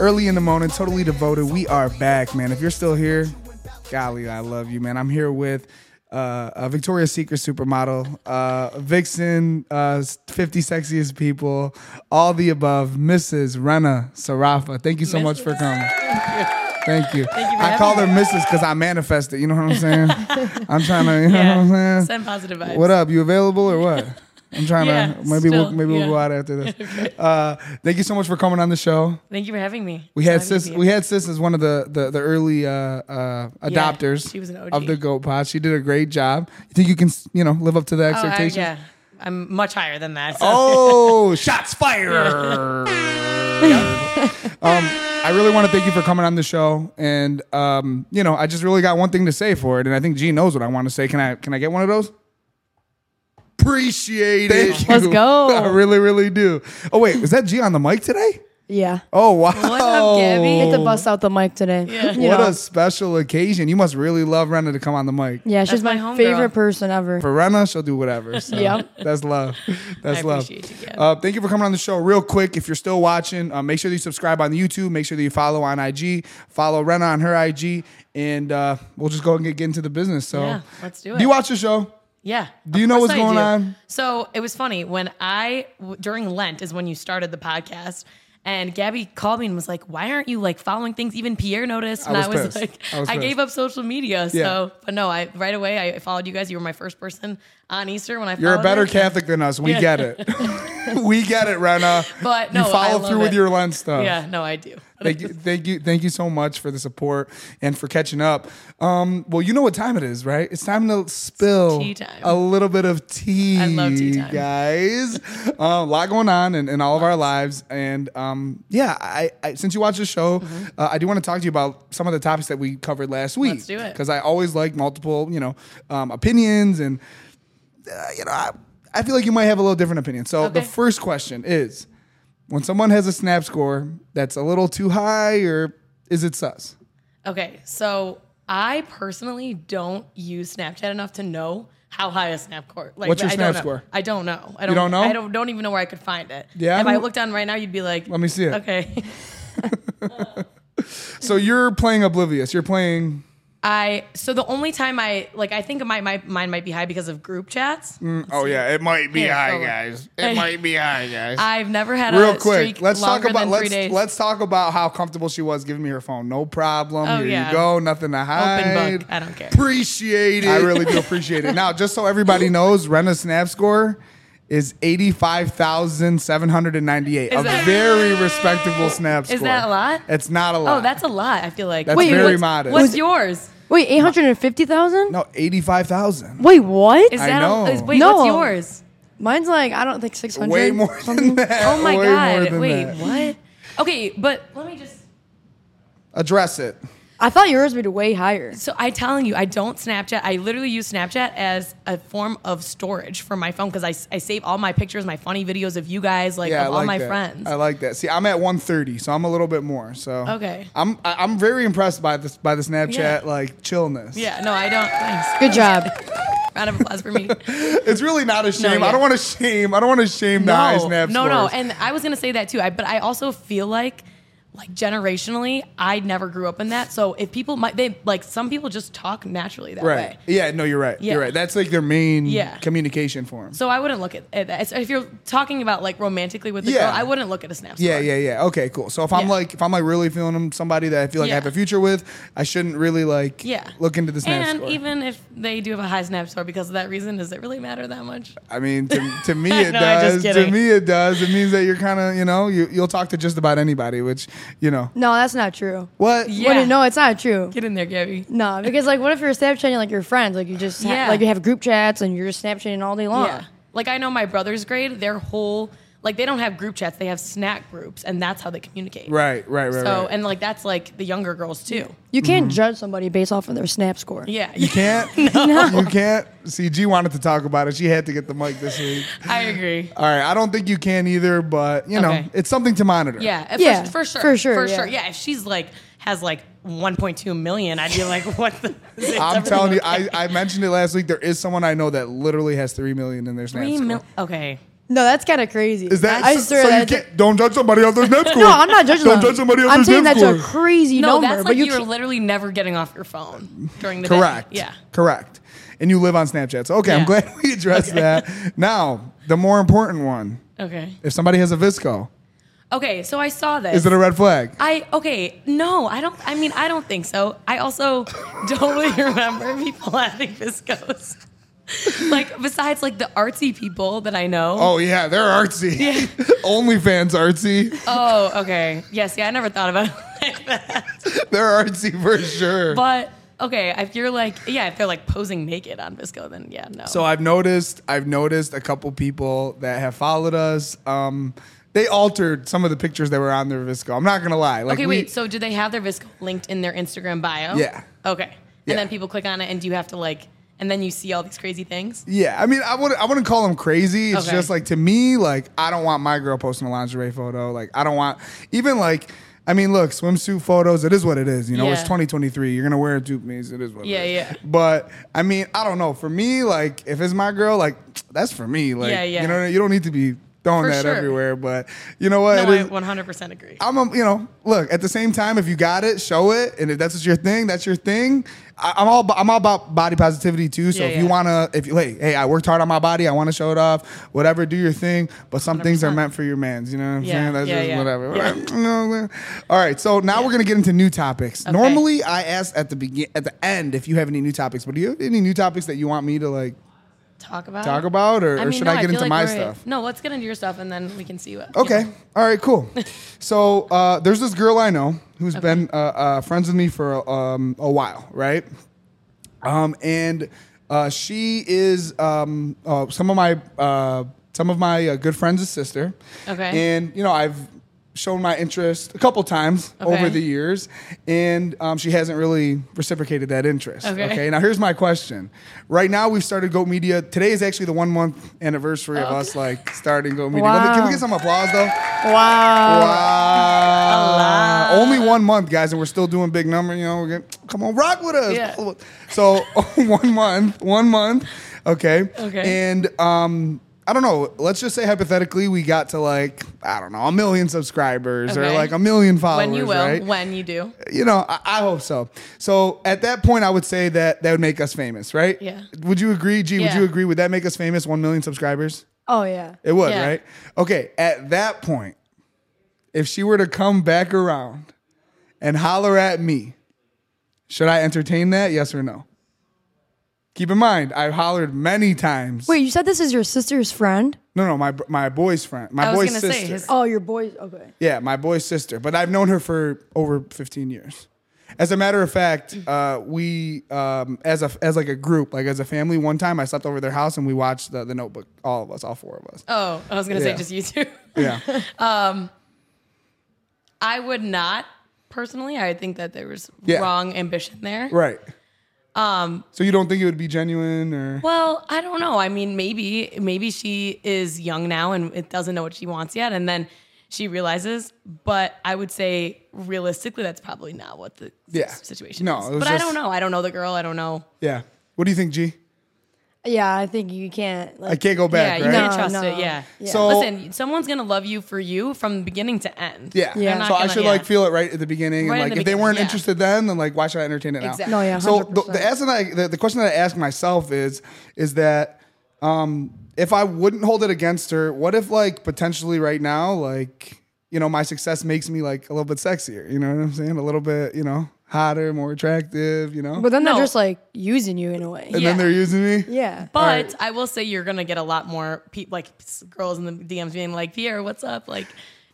early in the morning, totally devoted. We are back, man. If you're still here, golly, I love you, man. I'm here with uh, a Victoria's Secret supermodel, uh, Vixen, uh, 50 sexiest people, all the above, Mrs. Rena Sarafa. Thank you so much for coming. Thank you. Thank you I call her me. Mrs. because I manifest it. You know what I'm saying? I'm trying to, you know what I'm saying? Send positive vibes. What up? You available or what? I'm trying Yeah, to maybe we'll still, maybe we'll go out after this. uh, thank you so much for coming on the show. Thank you for having me. We had sis we had sis as one of the the, the early uh, uh, adopters she was an OG. of the goat pod. She did a great job. You think you can you know live up to the Oh, I, expectations? yeah, I'm much higher than that. So. Oh, shots fired. um, I really want to thank you for coming on the show, and um, you know, I just really got one thing to say for it, and I think G knows what I want to say. Can I can I get one of those? Appreciate it. Thank Let's go. I really, really do. Oh wait, is that G on the mic today? Yeah. Oh wow! What's up, Gabby? Get to bust out the mic today. Yeah. You What know. a special occasion! You must really love Rena to come on the mic. yeah, she's That's my, my homegirl. favorite person ever. For Rena, she'll do whatever. So Yep. that's love. That's I love. appreciate you, Uh, thank you for coming on the show. Real quick, if you're still watching, uh, make sure that you subscribe on YouTube. Make sure that you follow on IG. Follow Rena on her IG, and uh, we'll just go and get, get into the business. So, Yeah, let's do it. Do you watch the show? Yeah. Do you know what's I going do. on? So it was funny when I during Lent is when you started the podcast. And Gabby called me and was like, "Why aren't you like following things?" Even Pierre noticed, and was I was, like, I was "I, gave up social media." So, Yeah. but no, I right away I followed you guys. You were my first person on Easter when I. You're a better it. Catholic than us. We Yeah. get it. we get it, Rena. But no, you I follow through with your Lent stuff. Yeah, no, I do. Thank you, thank you, thank you so much for the support and for catching up. Um, well, you know what time it is, right? It's time to spill time. a little bit of tea, I love tea time. guys. Uh, a lot going on in, in all of our lives, and um, yeah, I, I since you watched the show, uh, I do want to talk to you about some of the topics that we covered last week. Mm-hmm. Let's do it. because I always like multiple, you know, um, opinions, and uh, you know, I, I feel like you might have a little different opinion. So the first question is when someone has a snap score that's a little too high or is it sus? Okay, so I personally don't use Snapchat enough to know how high a snap score. Like, What's your I snap don't know. score? I don't know. I don't, don't know? I don't, don't even know where I could find it. Yeah? If I looked on right now, you'd be like, Let me see it. Okay. So you're playing oblivious. You're playing I so the only time I like I think my, my mine might be high because of group chats. Mm, oh yeah, it might be Here, high, hold guys. It Hey. might be high, guys. I've never had Real a quick, streak let's talk about let's days. let's talk about how comfortable she was giving me her phone. No problem. Oh, Here yeah. you go. Nothing to hide. Open book. I don't care. Appreciate it. I really do appreciate it. Now, just so everybody knows, Rena's snap score is eighty-five thousand seven hundred and ninety-eight. A that- very respectable snap score. Is that a lot? It's not a oh, lot. Oh, that's a lot. I feel like. That's Wait, very what's- modest. What's yours? Wait, 850,000? no eighty-five thousand. Wait, what? Is I that know. A, is, wait? No. What's yours? Mine's like, I don't think 600. Way more than that. Oh my Way more god! than Wait, that. what? Okay, but let me just. Address it. I thought yours would be way higher. So I'm telling you, I don't Snapchat. I literally use Snapchat as a form of storage for my phone because I, I save all my pictures, my funny videos of you guys, like Yeah, I of like all my that. friends. I like that. See, I'm at 130, so I'm a little bit more. So Okay. I'm I- I'm very impressed by this by the Snapchat Yeah. like chillness. yeah, no, I don't. Thanks. Good job. Round of applause for me. It's really not a shame. I yeah. don't want to shame. I don't want to shame the high no, snap no, no. And I was gonna say that too. I, but I also feel like, like generationally, I never grew up in that. So if people might, they like some people just talk naturally that right. way. Yeah. No, you're right. Yeah. You're right. That's like their main Yeah. communication form. So I wouldn't look at, at that. If you're talking about like romantically with the Yeah. girl, I wouldn't look at a snap. Yeah, yeah, yeah. Okay, cool. So if I'm Yeah. like, if I'm like really feeling them, somebody that I feel like I have a future with, I shouldn't really like Yeah. look into the snap and score. even if they do have a high snap score because of that reason, does it really matter that much? I mean, to, to me it No, does. To me it does. It means that you're kind of, you know, you, you'll talk to just about anybody, which, you know, No, that's not true. what? Yeah. What- no, it's not true. Get in there, Gabby. No, because like, what if you're Snapchatting like your friends? Like you just ha- Yeah. like you have group chats and you're just Snapchatting all day long. Yeah. Like I know my brother's grade, their whole like they don't have group chats, they have snack groups, and that's how they communicate. Right, right, right. So right. and like that's like the younger girls too. You can't Mm-hmm. judge somebody based off of their Snap score. Yeah. You can't. no. You can't. See, G wanted to talk about it. She had to get the mic this week. I agree. All right, I don't think you can either, but you know, Okay. it's something to monitor. Yeah, Yeah, for, for sure. for sure, For yeah. sure. Yeah, if she's like has like 1.2 million, I'd be like, what the? I'm everything telling you. I, I mentioned it last week. There is someone I know that literally has three million in their snap Three score. mil- Okay. No, that's kind of crazy. Is that I so, swear so you can't, don't judge somebody off their snap score? no, I'm not judging Don't them. judge somebody off I'm saying snap that's score. a crazy No, number. that's but like you you're can't- literally never getting off your phone during the day. Correct. Yeah. Correct. And you live on Snapchat. So okay, I'm Yeah. glad we addressed that. Now, the more important one. Okay. If somebody has a VSCO, Okay. So I saw this. is it a red flag? I okay, no, I don't. I mean, I don't think so. I also don't really remember people having VSCOs. like besides like the artsy people that I know. Oh yeah, they're artsy. OnlyFans artsy. Oh, okay. Yes, yeah, I never thought about it like that. They're artsy for sure. But okay, if you're like, yeah, if they're like posing naked on VSCO, then yeah, no. So I've noticed I've noticed a couple people that have followed us. Um, they altered some of the pictures that were on their VSCO. I'm not gonna lie. Like okay, we, wait. So do they have their VSCO linked in their Instagram bio? Yeah. Okay. Yeah. And then people click on it, and do you have to like, and then you see all these crazy things? Yeah, I mean, I wouldn't, I wouldn't call them crazy. It's Okay. just like to me, like I don't want my girl posting a lingerie photo. Like I don't want even like. I mean, look, swimsuit photos. It is what it is. You know, it's 2023. You're gonna wear a dupe means it is what. Yeah, it is. yeah. But I mean, I don't know. For me, like if it's my girl, like that's for me. Like Yeah, yeah. you know, you don't need to be throwing For that sure. everywhere. But you know what? No, It I is- 100% agree. I'm a, you know, look, at the same time, if you got it, show it. And if that's your thing, that's your thing. I, I'm all, I'm all about body positivity too. So Yeah, if you want to, if you, hey, hey, I worked hard on my body. I want to show it off, whatever, do your thing. But some things are meant for your mans. You know what I'm Yeah, saying? That's yeah, just yeah. whatever. Yeah. whatever. You know what I'm saying? All right. So now we're going to get into new topics. Okay. Normally I ask at the begin, at the end, if you have any new topics, but do you have any new topics that you want me to like Talk about talk about or, or should no, I get feel into like my stuff? No, let's get into your stuff and then we can see what. you Okay. know. All right. Cool. so uh, there's this girl I know who's been uh, uh, friends with me for um, a while, right? Um, and uh, she is um, uh, some of my uh, some of my uh, good friends' sister. Okay. And you know I've shown my interest a couple times Okay. over the years, and um, she hasn't really reciprocated that interest. Okay. Now here's my question. Right now we've started Goat Media. Today is actually the one month anniversary of us like starting Goat Media. Me- Can we get some applause though? Wow. Wow. Only one month, guys, and we're still doing big number. You know, we're getting, come on, rock with us. Yeah. So one month, one month. Okay. Okay. And um, I don't know. Let's just say hypothetically, we got to like I don't know a million subscribers or like a million followers. When you will, right? when you do. you know, I, I hope so. So at that point, I would say that that would make us famous, right? Yeah. Would you agree, G? Would you agree? Would that make us famous? One million subscribers? Oh yeah. It would, Yeah. right? Okay, at that point, if she were to come back around and holler at me, should I entertain that? Yes or no? Keep in mind, I've hollered many times. Wait, you said this is your sister's friend? No, no, my my boy's friend, my I was boy's gonna sister. say, his- Oh, your boys. Okay. Yeah, my boy's sister. But I've known her for over 15 years. As a matter of fact, uh, we um, as a as like a group, like as a family, one time I slept over their house and we watched the, the Notebook. All of us, all four of us. Oh, I was gonna Yeah. say just you two. Yeah. I would not personally. I think that there was Yeah. wrong ambition there. right. Um. So you don't think it would be genuine, or Well, I don't know. I mean, maybe maybe she is young now and it doesn't know what she wants yet, and then she realizes. But I would say realistically, that's probably not what the Yeah. situation No, is. But I don't know. I don't know the girl. I don't know. yeah? What do you think, G? Yeah, I think you can't. Like, I can't go back, yeah, you right? can't No, trust no. it. Yeah. Yeah. So- listen, someone's gonna love you for you from beginning to end. Yeah. Yeah. So I gonna- should yeah. like feel it right at the beginning, Right and in like the if they weren't yeah. interested then, then like why should I entertain it now? Exactly. No, yeah, So the, 100%. the answer that I, the, the question that I ask myself is is that um, if I wouldn't hold it against her, what if like potentially right now, like you know, my success makes me like a little bit sexier. You know what I'm saying? A little bit, you know, hotter, more attractive. You know, But then No. they're just like using you in a way. and Yeah. then they're using me. Yeah. But Alright. I will say you're gonna get a lot more pe- like s- girls in the DMs being like, Pierre, what's up? Like,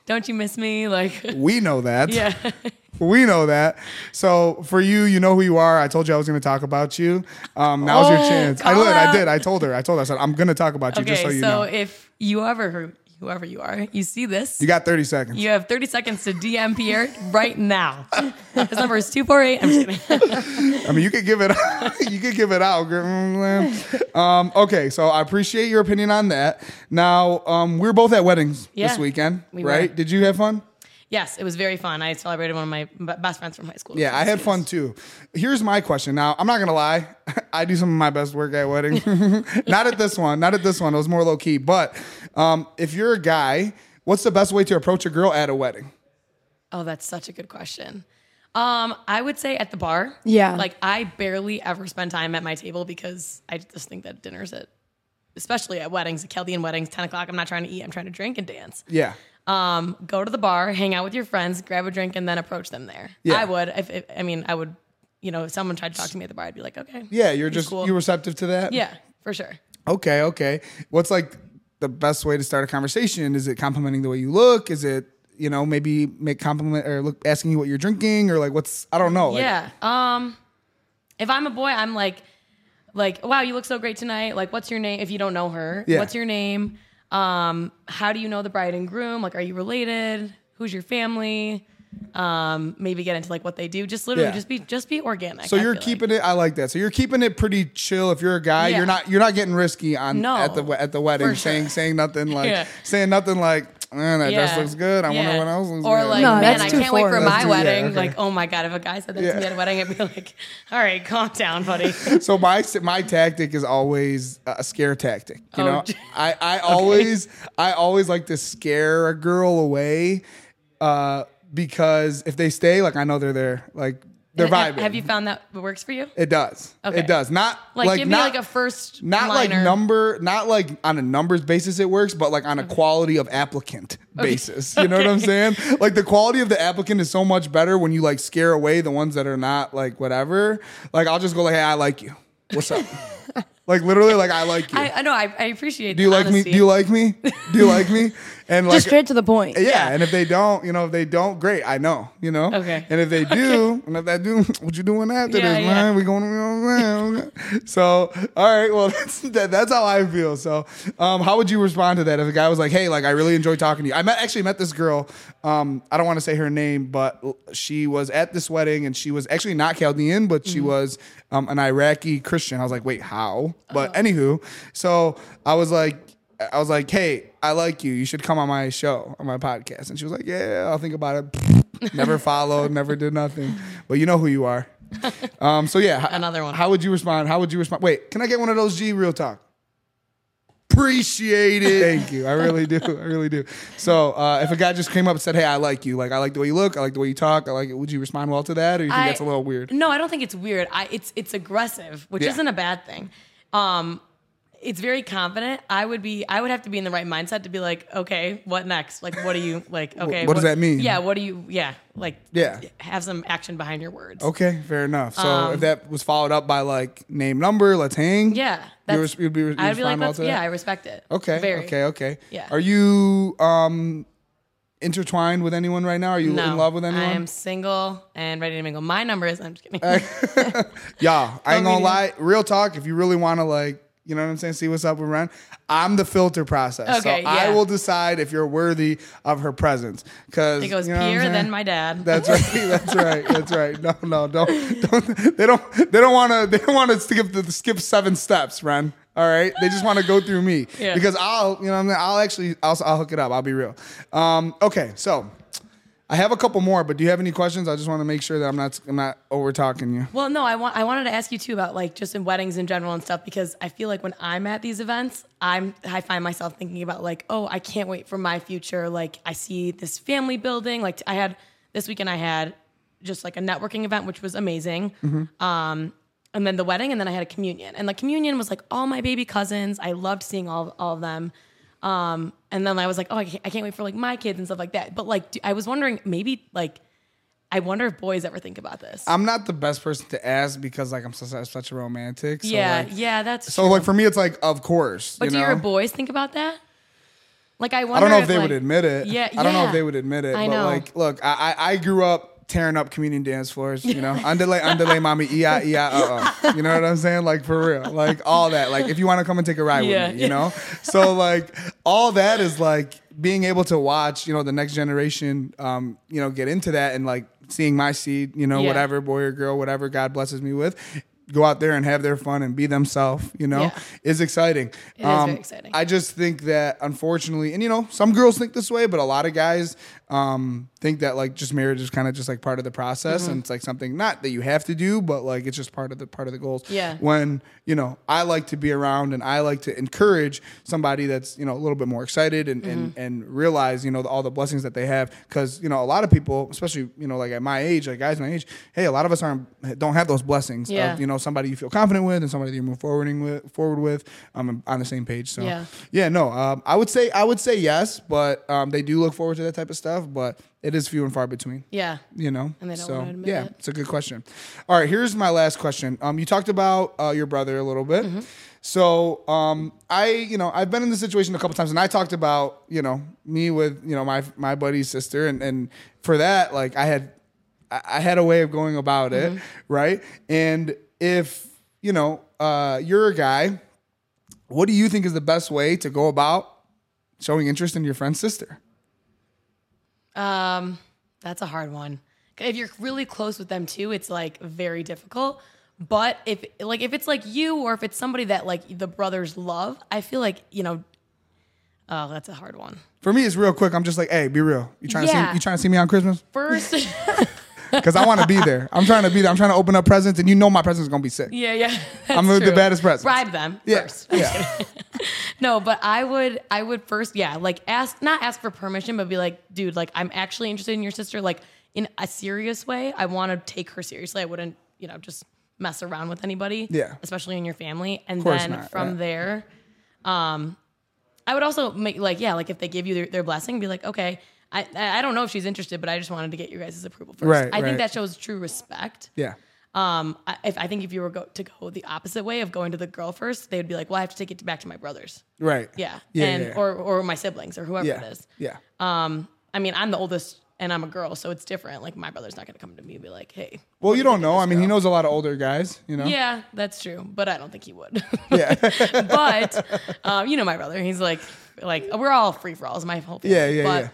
don't you miss me? Like, We know that. yeah, We know that. So for you, you know who you are. I told you I was going to talk about you. Um, now's your Oh, chance. I call did. I out. did. I told her. I told her. I said I'm going to talk about you okay. just so So, you know. if you ever, whoever you are, you see this, You got 30 seconds. you have 30 seconds to DM Pierre right now. His number is two four eight. I'm just kidding. I mean, you could give it. you could give it out. Um, okay, so I appreciate your opinion on that. Now, um, we are both at weddings this weekend, we were. right? Did you have fun? Yes, it was very fun. I celebrated one of my b- best friends from high school. Yeah, I had fun too. Here's my question. Now, I'm not gonna lie. I do some of my best work at weddings. not at this one. Not at this one. It was more low key. But um, if you're a guy, what's the best way to approach a girl at a wedding? Oh, that's such a good question. Um, I would say at the bar. Yeah. Like I barely ever spend time at my table because I just think that dinner's at, especially at weddings, at Chaldean weddings, ten o'clock. I'm not trying to eat. I'm trying to drink and dance. Yeah. Um, go to the bar, hang out with your friends, grab a drink, and then approach them there. Yeah. I would. If, if I mean, I would. You know, if someone tried to talk to me at the bar, I'd be like, okay. Yeah, you're just cool. you receptive to that. Yeah, for sure. Okay. Okay. What's like the best way to start a conversation? Is it complimenting the way you look? Is it you know maybe make compliment or look asking you what you're drinking or like what's I don't know. Like, yeah. Um, if I'm a boy, I'm like, like, wow, you look so great tonight. Like, what's your name? If you don't know her, Yeah. what's your name? Um, how do you know the bride and groom? Like, are you related? Who's your family? Um, maybe get into like what they do. Just literally, Yeah. just be, just be organic. So I you're feel like. keeping it. I like that. So you're keeping it pretty chill. If you're a guy, Yeah. you're not. You're not getting risky on No, at the we- at the wedding, for sure. saying saying nothing like Yeah. saying nothing like, man, that dress Yeah. looks good. I wonder Yeah. what else looks Or good. like, No, man, that's I too can't wait for foreign. my That's too- yeah, wedding. okay. Like, oh my god, if a guy said that Yeah. to me at a wedding, I'd be like, all right, calm down, buddy. so my my tactic is always a scare tactic. You Oh, know, j- I I always I always like to scare a girl away, uh, because if they stay, like I know they're there, like they're have, vibing. have you found that works for you? It does. Okay. It does. Not Like, like give not, me like a first not like number, not like on a numbers basis it works, but like on a quality of applicant basis. You know what I'm saying? Like the quality of the applicant is so much better when you like scare away the ones that are not like whatever. Like I'll just go like, hey, I like you. What's up? like literally, like I like you. I, know. I, I appreciate. do you like me? Do you like me? Do you like me? And like Just straight to the point. yeah, Yeah. and if they don't, you know, if they don't, great, I know, you know. Okay. And if they do, and if they do, what you doing after Yeah, this, yeah. man? We going, you know what So, all right, well, that's that, that's how I feel. So, um, how would you respond to that if a guy was like, "Hey, like I really enjoy talking to you." I met actually met this girl. Um, I don't want to say her name, but she was at this wedding, and she was actually not Chaldean, but she Mm-hmm. was um, an Iraqi Christian. I was like, wait, how? But Oh. anywho, so I was like. I was like, "Hey, I like you. You should come on my show, on my podcast." And she was like, "Yeah, I'll think about it." never followed, never did nothing. But you know who you are. Um, so yeah, Another one. How would you respond? How would you respond? Wait, can I get one of those G real talk? Appreciate it. Thank you. I really do. I really do. So, uh, if a guy just came up and said, "Hey, I like you. Like, I like the way you look. I like the way you talk. I like it," would you respond well to that, or you think I- that's a little weird? No, I don't think it's weird. I it's it's aggressive, which Yeah. isn't a bad thing. Um, it's very confident. I would be. I would have to be in the right mindset to be like, okay, what next? Like, what do you like? Okay, what does that mean? Yeah, what do you? Yeah, like, Yeah. have some action behind your words. Okay, fair enough. So, if that was followed up by like name, number, let's hang. Um, Yeah, you that's. you'd be, you'd I'd be like, that's, yeah, I respect it. Okay. Very. Okay. Okay. Yeah. Are you um intertwined with anyone right now? Are you No, in love with anyone? I am single and ready to mingle. My number is. I'm just kidding. yeah. I ain't gonna lie. Real talk. If you really want to like, you know what I'm saying, see what's up with Ren. I'm the filter process. Okay, So I will decide if you're worthy of her presence. Because it goes you know Pierre, then my dad. That's right. That's right. That's right. No, no, don't, don't. They don't. They don't want to. They don't want to skip the skip seven steps, Ren. All right. They just want to go through me Yeah. because I'll, you know, what I'm saying, I'll actually, I'll, I'll hook it up. I'll be real. Um, okay, so I have a couple more, but do you have any questions? I just want to make sure that I'm not, I'm not over talking you. Well, no, I want I wanted to ask you too about like just in weddings in general and stuff because I feel like when I'm at these events, I'm I find myself thinking about like, oh, I can't wait for my future. Like I see this family building. Like I had this weekend, I had just like a networking event, which was amazing. Um, and then the wedding, and then I had a communion, and the communion was like all my baby cousins. I loved seeing all all of them. Um, and then I was like, oh, I can't, I can't wait for like my kids and stuff like that. But like, do, I was wondering maybe like. I wonder if boys ever think about this. I'm not the best person to ask because like I'm such, such a romantic. So yeah, Like, yeah, that's so true. like for me, it's like of course. But you do know? your boys think about that? Like I wonder. I don't know if, if they like, would admit it. Yeah, I don't know if they would admit it. I but know. like, look, I, I I grew up tearing up communion dance floors. You know, underlay, underlay, mommy, e i e i uh uh. You know what I'm saying? Like for real, like all that. Like if you want to come and take a ride Yeah, with me, you know. So like all that is like being able to watch, you know, the next generation, um, you know, get into that and like seeing my seed, you know, Yeah. whatever boy or girl, whatever God blesses me with. Go out there and have their fun and be themselves, you know, Yeah. is exciting. It is very exciting. I just think that unfortunately, and you know, some girls think this way, but a lot of guys um, think that like just marriage is kind of just like part of the process, Mm-hmm. and it's like something not that you have to do, but like it's just part of the part of the goals. Yeah. When you know, I like to be around and I like to encourage somebody that's you know a little bit more excited and and, Mm-hmm. and realize you know all the blessings that they have because you know a lot of people, especially you know like at my age, like guys my age, hey, a lot of us aren't don't have those blessings Yeah. of you know somebody you feel confident with and somebody that you move forwarding with forward with. um, on the same page. So Yeah. yeah, no, um, I would say I would say yes, but um, they do look forward to that type of stuff, but it is few and far between. Yeah. You know, And they don't so yeah, it. it's a good question. All right, here's my last question. Um, you talked about uh, your brother a little bit. Mm-hmm. So um, I, you know, I've been in this situation a couple times, and I talked about, you know, me with, you know, my my buddy's sister, and and for that, like I had, I I had a way of going about it, Mm-hmm. right? And if you know, uh, you're a guy, what do you think is the best way to go about showing interest in your friend's sister? Um, that's a hard one. If you're really close with them too, it's like very difficult. But if like if it's like you or if it's somebody that like the brothers love, I feel like you know. Oh, that's a hard one. For me, it's real quick. I'm just like, hey, be real. You trying to see? You trying to see me on Christmas? First, Because I want to be there. I'm trying to be there. I'm trying to open up presents, and you know my present's gonna be sick. yeah, yeah. I'm that's the true. baddest presents. Bribe them Yeah, first. yeah. No, but I would I would first, yeah, like ask not ask for permission, but be like, dude, like I'm actually interested in your sister, like in a serious way. I want to take her seriously. I wouldn't, you know, just mess around with anybody. Yeah. Especially in your family. And course then not, from right. there, um, I would also make like, yeah, like if they give you their, their blessing, be like, okay, I I don't know if she's interested, but I just wanted to get your guys' approval first. Right, I right. think that shows true respect. Yeah. Um, I, if I think if you were go, to go the opposite way of going to the girl first, they would be like, "Well, I have to take it back to my brothers." Right. Yeah, Yeah. and yeah. or or my siblings or whoever yeah. it is. Yeah. Um, I mean, I'm the oldest and I'm a girl, so it's different. Like my brother's not gonna come to me and be like, "Hey." Well, you don't know. I mean, he knows a lot of older guys. You know. Yeah, that's true, but I don't think he would. Yeah. but um, you know my brother. He's like, like we're all free for alls. My whole family. Yeah. Yeah. But yeah.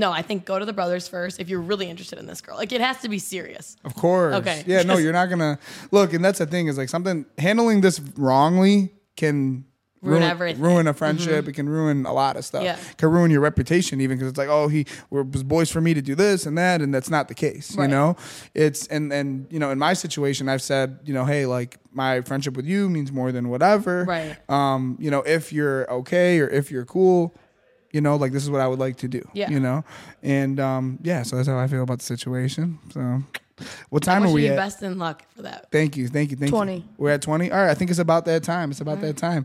No, I think go to the brothers first if you're really interested in this girl. Like it has to be serious. Of course. Okay. Yeah. No, you're not gonna look, and that's the thing is like something handling this wrongly can. Ruin everything. Ruin a friendship. It can ruin a lot of stuff. Yeah. Can ruin your reputation even because it's like, oh, he was boys for me to do this and that, and that's not the case. You know, it's and and you know, in my situation, I've said, you know, hey, like my friendship with you means more than whatever. Right. Um, you know, if you're okay or if you're cool, you know, like this is what I would like to do. Yeah. You know, and um, yeah, so that's how I feel about the situation. So, what time are we you at? best in luck for that. Thank you, thank you, thank 20. you. We're at twenty. All right, I think it's about that time. It's about that time.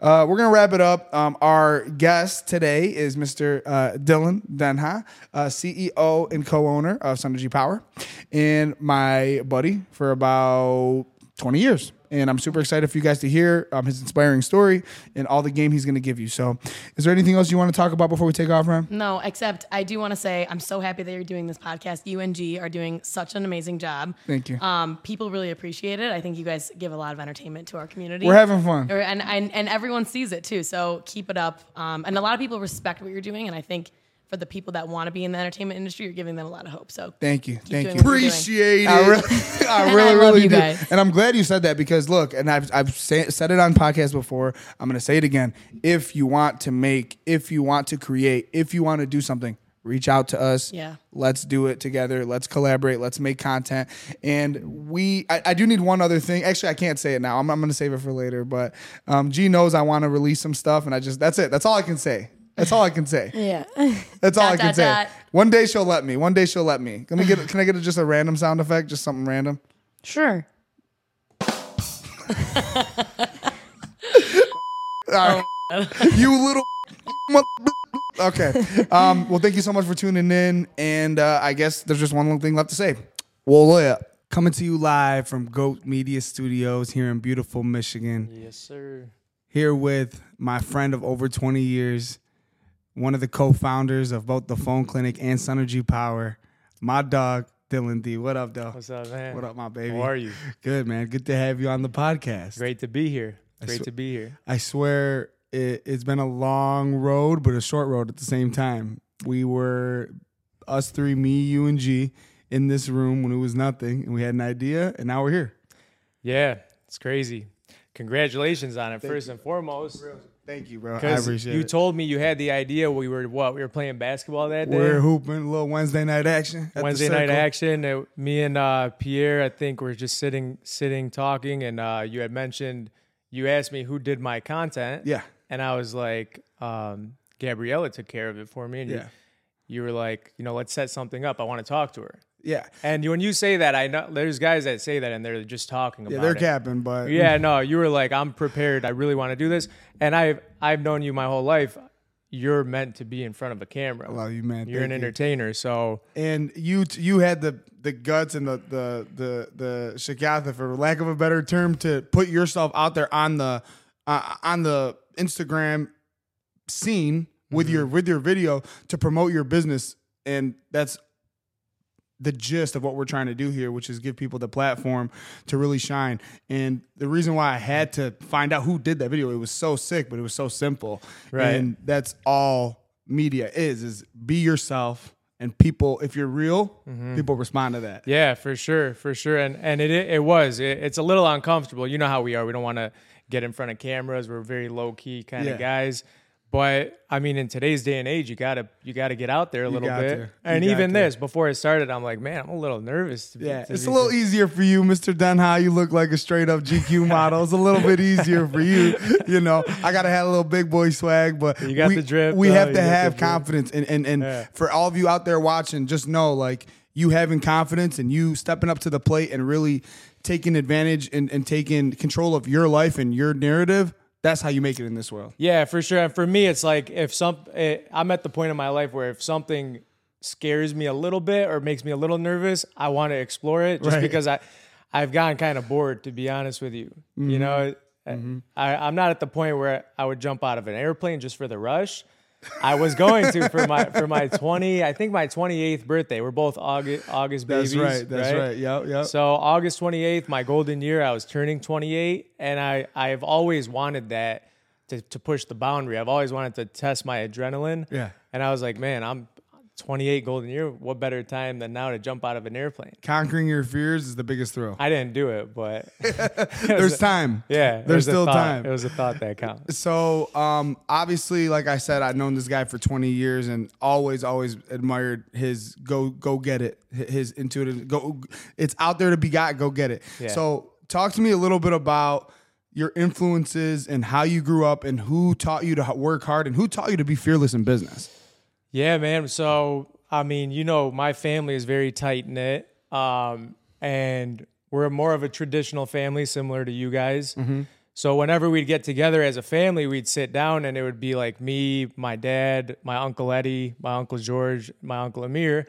Uh, we're gonna wrap it up. Um, our guest today is Mr. Uh, Dillon Denha, uh, CEO and co-owner of Synergy Power, and my buddy for about twenty years. And I'm super excited for you guys to hear um, his inspiring story and all the game he's going to give you. So, is there anything else you want to talk about before we take off, Ram? No, except I do want to say I'm so happy that you're doing this podcast. UNG are doing such an amazing job. Thank you. Um, people really appreciate it. I think you guys give a lot of entertainment to our community. We're having fun. And, and and everyone sees it too. So keep it up. Um, and a lot of people respect what you're doing. And I think for the people that want to be in the entertainment industry, you're giving them a lot of hope. So Thank you, thank doing you. what you're doing. Appreciate it. I really, I And really, I love really you do. guys. And I'm glad you said that because look, and I've I've say, said it on podcasts before. I'm gonna say it again. If you want to make, if you want to create, if you want to do something, reach out to us. Yeah. Let's do it together. Let's collaborate. Let's make content. And we, I, I do need one other thing. Actually, I can't say it now. I'm, I'm gonna save it for later. But um, G knows I want to release some stuff, and I just that's it. That's all I can say. That's all I can say. Yeah. That's all Dot, I can dot, say. dot. One day she'll let me. One day she'll let me. Can we get? Can I get just a random sound effect? Just something random. sure. All right. you little. okay. Um, well, thank you so much for tuning in. And uh, I guess there's just one little thing left to say. Well, yeah. Coming to you live from Goat Media Studios here in beautiful Michigan. Yes, sir. Here with my friend of over 20 years, one of the co-founders of both the Phone Clinic and Synergy Power, my dog Dillon D. What up, though? What's up, man? What up, my baby? How are you? Good, man. Good to have you on the podcast. Great to be here. Great sw- to be here. I swear it, it's been a long road, but a short road at the same time. We were us three, me, you, and G, in this room when it was nothing, and we had an idea, and now we're here. Yeah, it's crazy. Congratulations on it, first and foremost. Thank you, bro. I appreciate you it. told me you had the idea. We were what? We were playing basketball that day. We're hooping a little Wednesday night action. Wednesday night action. uh, me and uh, Pierre, I think, were just sitting, sitting, talking, and uh, you had mentioned you asked me who did my content. Yeah. and I was like, um, Gabriella took care of it for me, and Yeah. you, you were like, you know, let's set something up. I want to talk to her. Yeah. And when you say that, I know there's guys that say that, and they're just talking about it. Yeah, they're it. capping, but Yeah, no, you were like, I'm prepared. I really want to do this, and I've I've known you my whole life. You're meant to be in front of a camera. Well, you, man. You're an you. entertainer, so and you you had the the guts and the the the the shakatha, for lack of a better term, to put yourself out there on the uh, on the Instagram scene with your with your video to promote your business, and that's the gist of what we're trying to do here, which is give people the platform to really shine. And the reason why I had to find out who did that video, it was so sick, but it was so simple. Right. And that's all media is, is be yourself. And people, if you're real, mm-hmm. people respond to that. Yeah, for sure, for sure, and and it it was. It, it's a little uncomfortable. You know how we are. We don't want to get in front of cameras. We're very low key kind Yeah. of guys. But I mean, in today's day and age, you gotta you gotta get out there a little bit. And even to. this, before it started, I'm like, man, I'm a little nervous. To be- Yeah, to it's be- a little easier for you, Mr. Denha. You look like a straight up GQ model. It's a little bit easier for you. You know, I gotta have a little big boy swag, but You got we, the drip, We though. have to have confidence, and and and Yeah. for all of you out there watching, just know like you having confidence and you stepping up to the plate and really taking advantage and, and taking control of your life and your narrative. That's how you make it in this world. Yeah, for sure. And for me, it's like if some, eh, I'm at the point in my life where if something scares me a little bit or makes me a little nervous, I want to explore it just Right. because I, I've gotten kind of bored, to be honest with you. You know, eh, I, I'm not at the point where I would jump out of an airplane just for the rush. I was going to for my for my 20, I think my 28th birthday. We're both August August That's babies. That's right. That's right. Yep. Yep. So August 28th, my golden year, I was turning 28, and I I've always wanted that to to push the boundary. I've always wanted to test my adrenaline. Yeah. And I was like, man, I'm 28 golden year. What better time than now to jump out of an airplane? Conquering your fears is the biggest thrill. I didn't do it, but There's time. yeah, There's still time. It was a thought that counts. So, um, obviously, like I said, I've known this guy for 20 years and always, always admired his go, go get it, his intuitive go. It's out there to be got. Go get it. Yeah. So, talk to me a little bit about your influences and how you grew up and who taught you to work hard and who taught you to be fearless in business. Yeah, man. So I mean, you know, my family is very tight knit, um, and we're more of a traditional family, similar to you guys. So whenever we'd get together as a family, we'd sit down, and it would be like me, my dad, my uncle Eddie, my uncle George, my uncle Amir,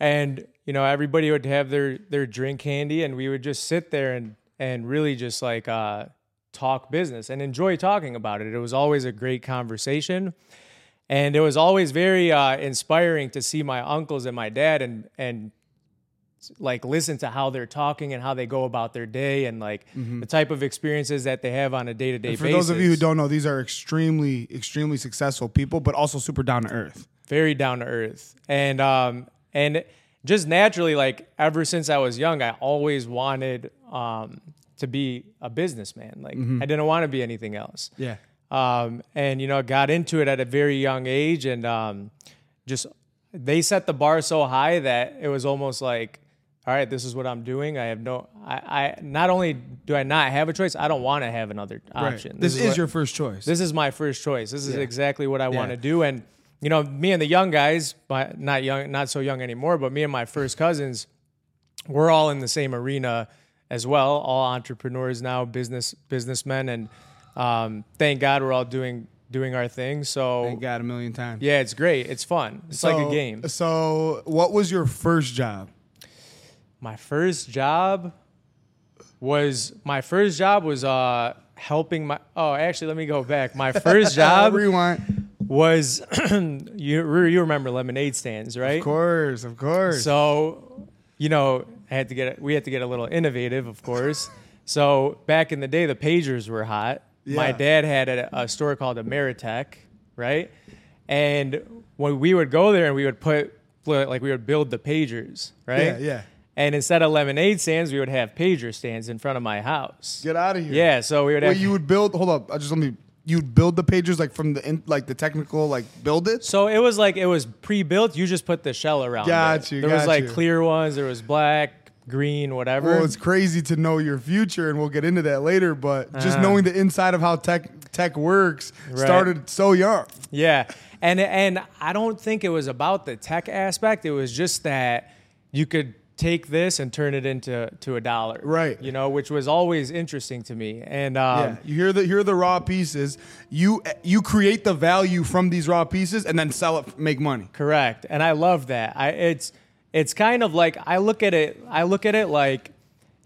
and you know, everybody would have their their drink handy, and we would just sit there and and really just like uh, talk business and enjoy talking about it. It was always a great conversation and it was always very uh, inspiring to see my uncles and my dad and and like listen to how they're talking and how they go about their day and like the type of experiences that they have on a day to day For basis. those of you who don't know, these are extremely, extremely successful people, but also super down to earth. very down to earth and um and just naturally like ever since I was young, I always wanted um to be a businessman. Like I didn't want to be anything else. Yeah. Um, and you know got into it at a very young age and um, just they set the bar so high that it was almost like all right this is what i'm doing. I have no i, I not only do i not have a choice i don't want to have another option. This, is, what- your first choice. this is my first choice. This is exactly what i want to do. And you know me and the young guys but not young not so young anymore but me and my first cousins we're all in the same arena as well all entrepreneurs now business businessmen. And um, thank god we're all doing doing our thing so Thank God a million times. yeah it's great it's fun it's like a game So, what was your first job? my first job was my first job was uh helping my oh actually let me go back my first job Rewind. was you you remember lemonade stands right Of course, of course. So, you know, I had to get we had to get a little innovative, of course. So back in the day, the pagers were hot. My dad had a, a store called Ameritech, right? And when we would go there and we would put like we would build the pagers, right? Yeah, yeah. And instead of lemonade stands, we would have pager stands in front of my house. Get out of here. Yeah, so we would Wait, have. you would build. Hold up. I just let me. You'd build the pagers like from the in, like the technical like build it. so it was like it was pre-built. You just put the shell around. Got it. you, There was like you. clear ones. There was black, green, whatever. Well, it's crazy to know your future, and we'll get into that later. But just Ah. knowing the inside of how tech tech works Right. started so young. Yeah, and and I don't think it was about the tech aspect. It was just that you could take this and turn it into to a dollar, Right. You know, which was always interesting to me. And um, yeah, you hear the hear the raw pieces. You you create the value from these raw pieces, and then sell it, make money. correct, and I love that. I it's it's kind of like I look at it. I look at it like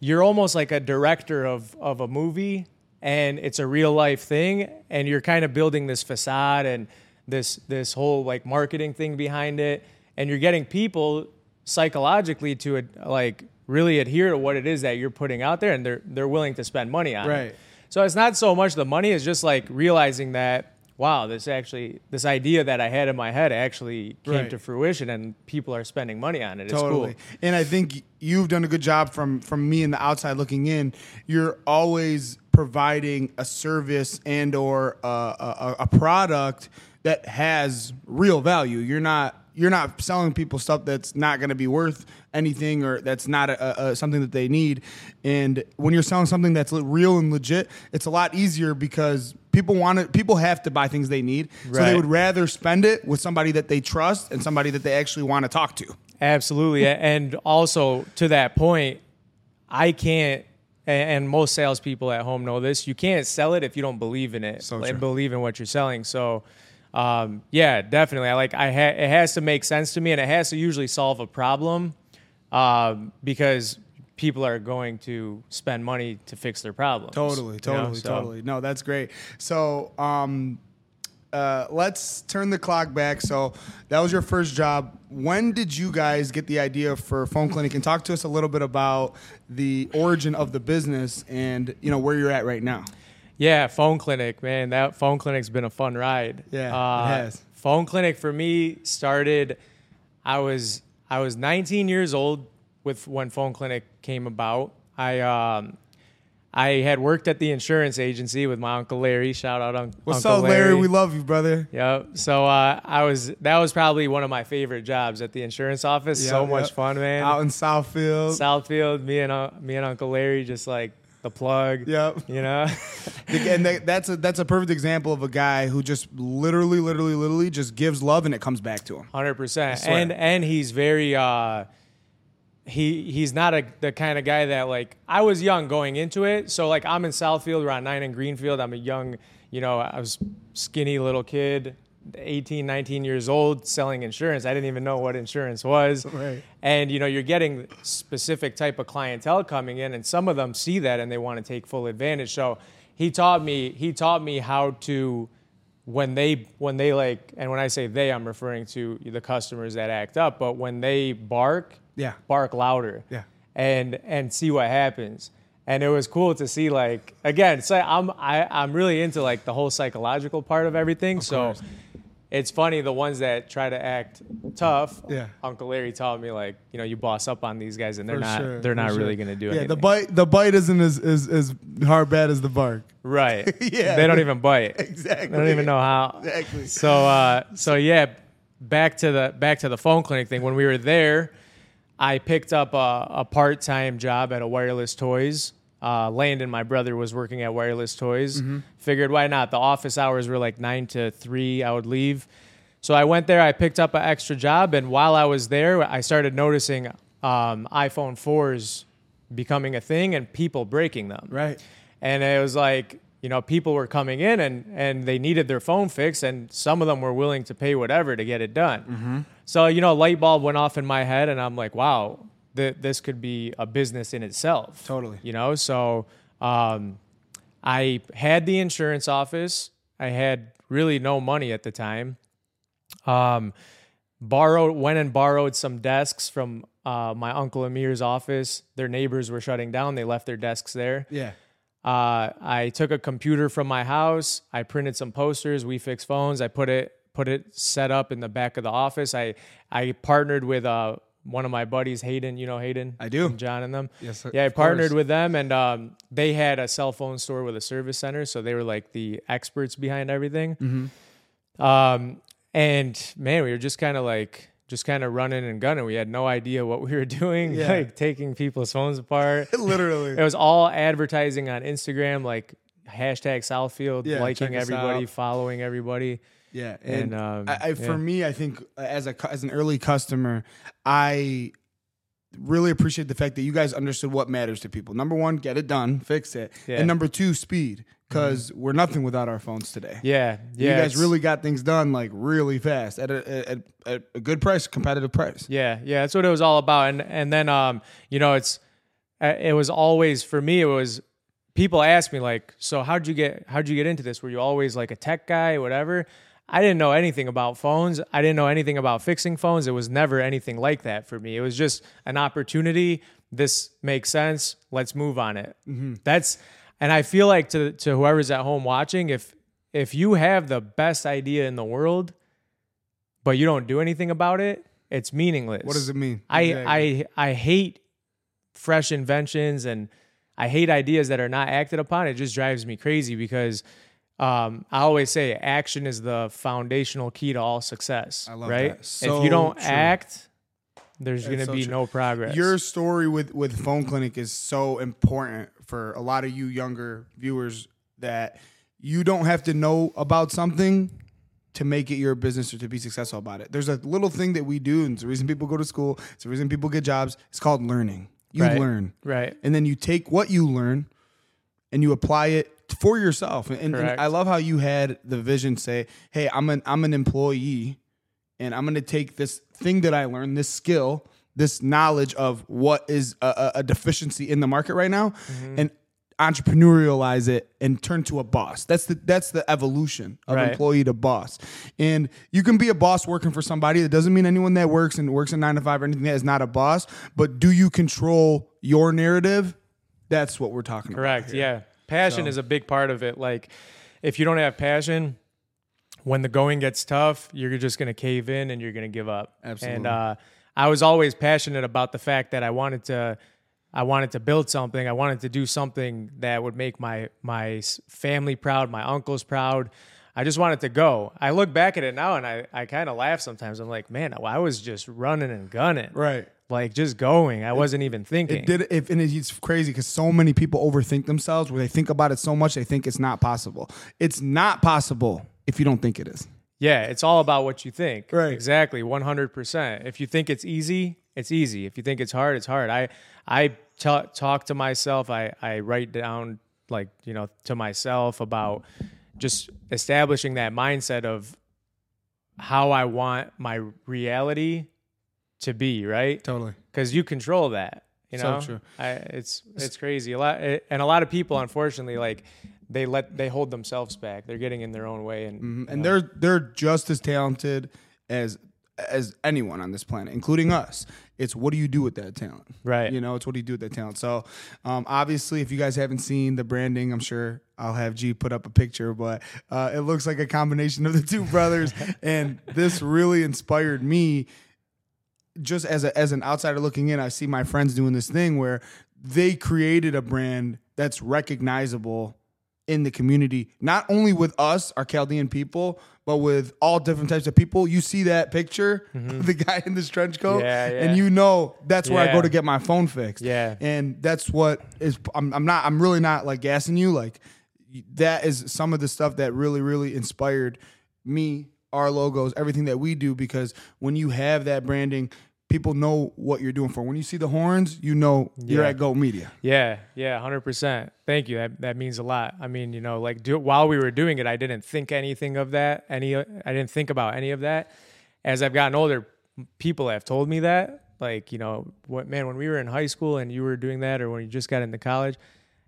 you're almost like a director of of a movie, and it's a real life thing, and you're kind of building this facade and this this whole like marketing thing behind it, and you're getting people psychologically to like really adhere to what it is that you're putting out there, and they're they're willing to spend money on it. Right. So it's not so much the money; it's just like realizing that wow, this actually this idea that I had in my head actually came Right. to fruition, and people are spending money on it. It's totally. cool. And I think you've done a good job from from me in the outside looking in. You're always providing a service and or a, a, a product that has real value. You're not you're not selling people stuff that's not going to be worth anything or that's not a, a, something that they need. And when you're selling something that's real and legit, it's a lot easier because people want to people have to buy things they need. So they would rather spend it with somebody that they trust and somebody that they actually want to talk to. Absolutely. and also to that point, I can't, and most salespeople at home know this, you can't sell it if you don't believe in it So and believe in what you're selling. So, um, yeah, definitely. I like, I ha- it has to make sense to me and it has to usually solve a problem um, because people are going to spend money to fix their problems. Totally, you know? totally, So- totally. No, that's great. So, um, uh, let's turn the clock back. So, that was your first job. When did you guys get the idea for Phone Clinic? And talk to us a little bit about the origin of the business and you know where you're at right now. Yeah, phone clinic, man. That phone clinic's been a fun ride. Yeah, it Uh, has. Phone clinic for me started. I was I was 19 years old with when phone clinic came about. I um, I had worked at the insurance agency with my uncle Larry. Shout out, un- What's Uncle up, Larry? We love you, brother. Yep. So uh, I was that was probably one of my favorite jobs at the insurance office. so Yep, much yep. fun, man. Out in Southfield. Southfield, me and uh, me and Uncle Larry just like the plug. Yep. You know. and that's a that's a perfect example of a guy who just literally, literally, literally just gives love and it comes back to him. Hundred percent, and and he's very uh, he he's not a the kind of guy that like I was young going into it, so like I'm in Southfield around nine in Greenfield. I'm a young, you know, I was skinny little kid, 18, 19 years old, selling insurance. I didn't even know what insurance was, Right. and you know you're getting specific type of clientele coming in, and some of them see that and they want to take full advantage. So he taught me he taught me how to when they when they like and when I say they I'm referring to the customers that act up but when they bark Yeah. bark louder Yeah. and and see what happens and it was cool to see like again so I'm I, I'm really into like the whole psychological part of everything so course. It's funny the ones that try to act tough Yeah. Uncle Larry taught me like you know you boss up on these guys and they're For not sure, they're not sure. really gonna do yeah, anything the bite the bite isn't as, as, as hard bad as the bark. right Yeah. they don't even bite Exactly. they don't even know how Exactly. So uh, so yeah, back to the back to the phone clinic thing. When we were there, I picked up a, a part time job at a wireless toys. Uh, Landon, my brother, was working at wireless toys. Figured why not? The office hours were like nine to three. I would leave. So I went there. I picked up an extra job, and while I was there, I started noticing um, iPhone fours becoming a thing and people breaking them Right. and it was like you know people were coming in and and they needed their phone fixed and some of them were willing to pay whatever to get it done Mm-hmm. so you know a light bulb went off in my head and i'm like wow th- this could be a business in itself Totally. you know so um, i had the insurance office i had really no money at the time um, borrowed went and borrowed some desks from uh, my uncle Amir's office. Their neighbors were shutting down. They left their desks there. Yeah. Uh, I took a computer from my house. I printed some posters. We fixed phones. I put it put it set up in the back of the office. I I partnered with uh one of my buddies, Hayden. You know Hayden. I do. and John and them. Yes, Yeah, I partnered course. with them, and um, they had a cell phone store with a service center, so they were like the experts behind everything. Mm-hmm. Um, and man, we were just kind of like just kind of running and gunning. We had no idea what we were doing, Yeah. like taking people's phones apart. Literally. It was all advertising on Instagram, like hashtag Southfield, Yeah, liking everybody, following everybody. Yeah, And, and, um, I, I, for yeah. me, I think uh, as a as an early customer, I really appreciate the fact that you guys understood what matters to people. Number one, get it done, fix it, Yeah. and number two, speed, because we're nothing without our phones today. Yeah, yeah. you guys really got things done like really fast at a, at, at a good price, competitive price. Yeah, yeah, that's what it was all about. And and then um, you know, it's uh, it was always for me. It was people ask me like, so how'd you get how'd you get into this? Were you always like a tech guy, whatever? I didn't know anything about phones. I didn't know anything about fixing phones. It was never anything like that for me. It was just an opportunity. This makes sense. Let's move on it. Mm-hmm. That's and I feel like to to whoever's at home watching, if if you have the best idea in the world, but you don't do anything about it, it's meaningless. What does it mean? I Exactly. I I hate fresh inventions and I hate ideas that are not acted upon. It just drives me crazy because um, I always say action is the foundational key to all success. I love right? that. So if you don't true. act, there's going to so be true. no progress. Your story with with phone clinic is so important for a lot of you younger viewers that you don't have to know about something to make it your business or to be successful about it. There's a little thing that we do, and it's the reason people go to school. It's the reason people get jobs. It's called learning. You Right. learn, right. and then you take what you learn and you apply it for yourself. And, and I love how you had the vision say, "Hey, I'm an I'm an employee, and I'm going to take this thing that I learned, this skill, this knowledge of what is a, a, deficiency in the market right now, Mm-hmm. and entrepreneurialize it and turn to a boss. That's the that's the evolution of Right. employee to boss. And you can be a boss working for somebody. That doesn't mean anyone that works and works in nine to five or anything that is not a boss. But do you control your narrative? That's what we're talking about. Correct. Yeah. Passion So- is a big part of it. Like, if you don't have passion, when the going gets tough, you're just going to cave in and you're going to give up. Absolutely. And uh, I was always passionate about the fact that I wanted to, I wanted to build something. I wanted to do something that would make my my family proud, my uncles proud. I just wanted to go. I look back at it now and I, I kind of laugh sometimes. I'm like, man, I was just running and gunning. Right. Like just going. I wasn't even thinking. It did if and it's crazy because so many people overthink themselves where they think about it so much they think it's not possible. It's not possible if you don't think it is. Yeah, it's all about what you think. Right. Exactly. 100%. If you think it's easy, it's easy. If you think it's hard, it's hard. I I talk to myself. I I write down like, you know, to myself about just establishing that mindset of how I want my reality to be, right? Totally. Cuz you control that, you So know? true. I it's it's crazy. A lot and a lot of people unfortunately like they let they hold themselves back. They're getting in their own way and Mm-hmm. And they're they're just as talented as as anyone on this planet, including us. It's what do you do with that talent? Right. You know, it's what do you do with that talent? So, um, obviously, if you guys haven't seen the branding, I'm sure I'll have G put up a picture, but uh, it looks like a combination of the two brothers. and this really inspired me just as a as an outsider looking in, I see my friends doing this thing where they created a brand that's recognizable in the community, not only with us, our Chaldean people, but with all different types of people. You see that picture of the guy in this trench coat, Mm-hmm. Yeah, yeah. and you know that's where I go to get my phone fixed. Yeah. and that's what is. I'm, I'm not. I'm really not like gassing you. Like that is some of the stuff that really, really inspired me, our logos, everything that we do. Because when you have that branding, people know what you're doing for. When you see the horns, you know you're Yeah. at Go Media. Yeah, yeah, hundred percent. Thank you. That that means a lot. I mean, you know, like do, while we were doing it, I didn't think anything of that. Any, I didn't think about any of that. As I've gotten older, people have told me that. Like, you know, what man, when we were in high school and you were doing that, or when you just got into college,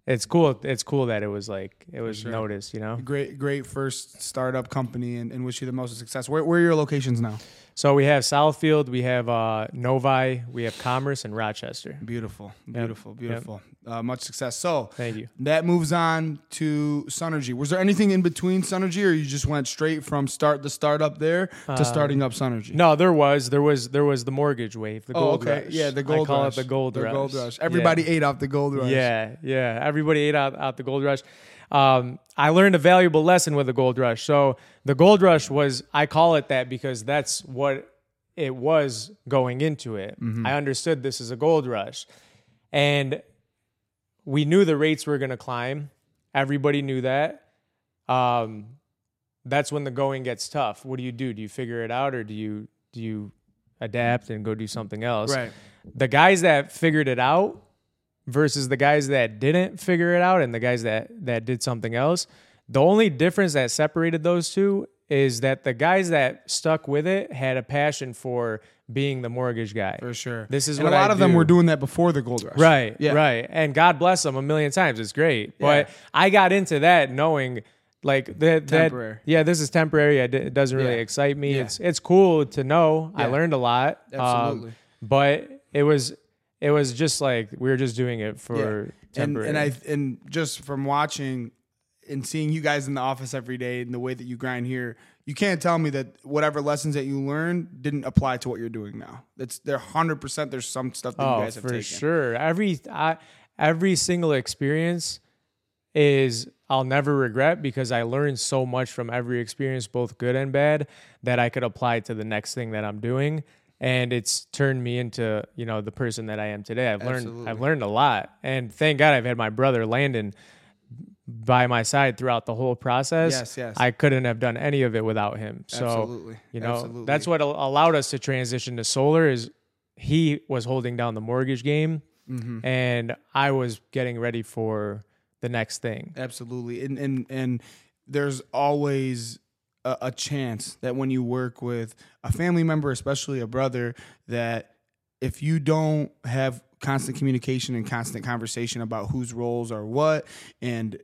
it's cool. It's cool that it was like it was noticed. You know, Great, great first startup company, and, and wish you the most success. Where, where are your locations now? So we have Southfield, we have uh, Novi, we have Commerce, and Rochester. Beautiful, beautiful, beautiful. Uh, much success. So Thank you. That moves on to Sunergy. Was there anything in between Sunergy, or you just went straight from start the startup there to starting up Sunergy? No, there was there was there was the mortgage wave, the Oh, gold okay. rush. Yeah, the gold I call rush. it the gold the rush. gold rush. Yeah. Everybody ate off the gold rush. Yeah, yeah. Everybody ate out, out the gold rush. Um, I learned a valuable lesson with the gold rush. So the gold rush was, I call it that because that's what it was going into it. I understood this is a gold rush. And we knew the rates were going to climb. Everybody knew that. Um, that's when the going gets tough. What do you do? Do you figure it out or do you do you adapt and go do something else? Right. The guys that figured it out versus the guys that didn't figure it out and the guys that that did something else. The only difference that separated those two is that the guys that stuck with it had a passion for being the mortgage guy. For sure. This is and what a lot I of them were doing that before the gold rush. Right, Yeah. right. And God bless them a million times. It's great. But Yeah. I got into that knowing like that, that Temporary. yeah, this is temporary. It doesn't really Yeah. excite me. Yeah. It's it's cool to know. I learned a lot. Um, Absolutely. but it was it was just like we were just doing it for and temporary. and I and just from watching and seeing you guys in the office every day and the way that you grind here, you can't tell me that whatever lessons that you learned didn't apply to what you're doing now. That's there hundred percent. There's some stuff that you oh, guys have for taken. sure. Every I, every single experience is I'll never regret because I learned so much from every experience, both good and bad, that I could apply to the next thing that I'm doing. And it's turned me into, you know, the person that I am today. I've learned Absolutely. I've learned a lot. And thank God I've had my brother Landon by my side throughout the whole process. Yes, yes. I couldn't have done any of it without him. So Absolutely. you know, Absolutely. that's what allowed us to transition to solar is he was holding down the mortgage game Mm-hmm. and I was getting ready for the next thing. Absolutely, and and and there's always a, a chance that when you work with a family member, especially a brother, that if you don't have constant communication and constant conversation about whose roles are what and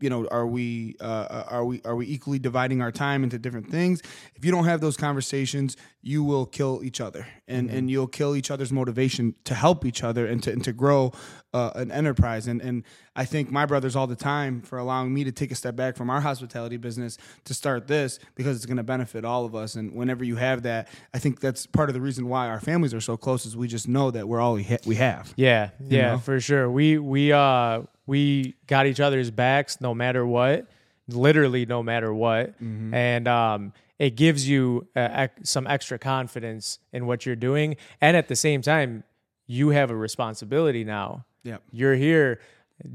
you know are we uh, are we are we equally dividing our time into different things if you don't have those conversations you will kill each other. And and you'll kill each other's motivation to help each other and to and to grow uh, an enterprise and and I think my brothers all the time for allowing me to take a step back from our hospitality business to start this because it's going to benefit all of us and whenever you have that I think that's part of the reason why our families are so close is we just know that we're all we, ha- we have Yeah, yeah, know? for sure. We we uh we got each other's backs no matter what, literally no matter what, Mm-hmm. and um it gives you uh, some extra confidence in what you're doing, and at the same time, you have a responsibility now. You're here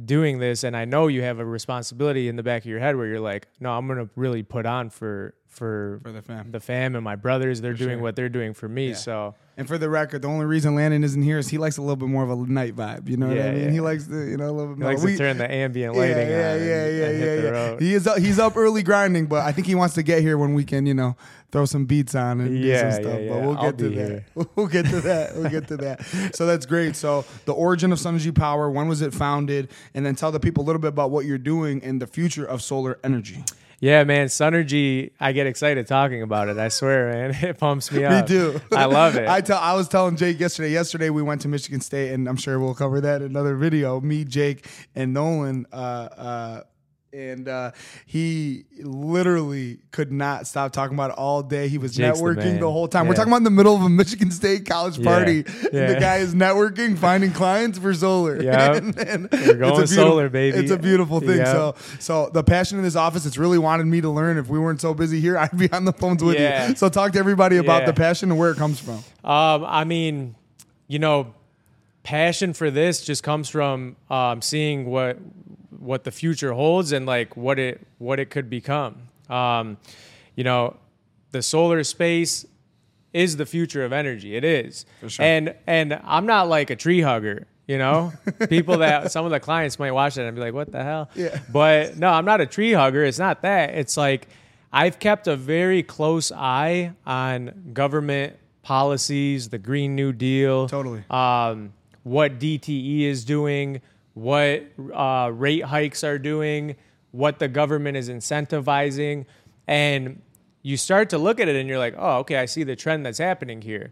doing this, and I know you have a responsibility in the back of your head where you're like, no, I'm gonna really put on for for for the fam the fam and my brothers. They're doing sure. what they're doing for me. Yeah. So And for the record, the only reason Landon isn't here is he likes a little bit more of a night vibe. You know what I mean? yeah. He likes to, you know, a little bit he more. likes We- to turn the ambient lighting yeah, on. yeah, and- yeah, and yeah, the yeah. He is up, he's up early grinding, but I think he wants to get here when we can, you know, throw some beats on and do Yeah, some yeah, stuff. yeah. But we'll I'll get to that. here. We'll get to that. We'll get to that. So that's great. So the origin of Synergy Power, when was it founded? And then tell the people a little bit about what you're doing and the future of solar energy. Yeah, man, Synergy. I get excited talking about it. I swear, man, it pumps me up. Me too. I love it. I tell. I was telling Jake yesterday. Yesterday we went to Michigan State, and I'm sure we'll cover that in another video. Me, Jake, and Nolan. Uh, uh, and uh, he literally could not stop talking about it all day. He was Jake's networking man. the whole time. We're talking about in the middle of a Michigan State college Yeah. party. And the guy is networking, finding clients for solar. And- and We're it's a going beautiful- solar, baby. It's a beautiful thing. Yep. So, so the passion in this office, it's really wanted me to learn. If we weren't so busy here, I'd be on the phones with Yeah. you. So talk to everybody about Yeah. the passion and where it comes from. Um, I mean, you know, passion for this just comes from um, seeing what what the future holds and like what it what it could become. Um, you know, the solar space is the future of energy. It is, sure. and and I'm not like a tree hugger. You know, people that some of the clients might watch that and be like, "What the hell?" Yeah. But no, I'm not a tree hugger. It's not that. It's like I've kept a very close eye on government policies, the Green New Deal, Totally. um, what DTE is doing, what uh, rate hikes are doing, what the government is incentivizing, and you start to look at it and you're like, oh, okay, I see the trend that's happening here.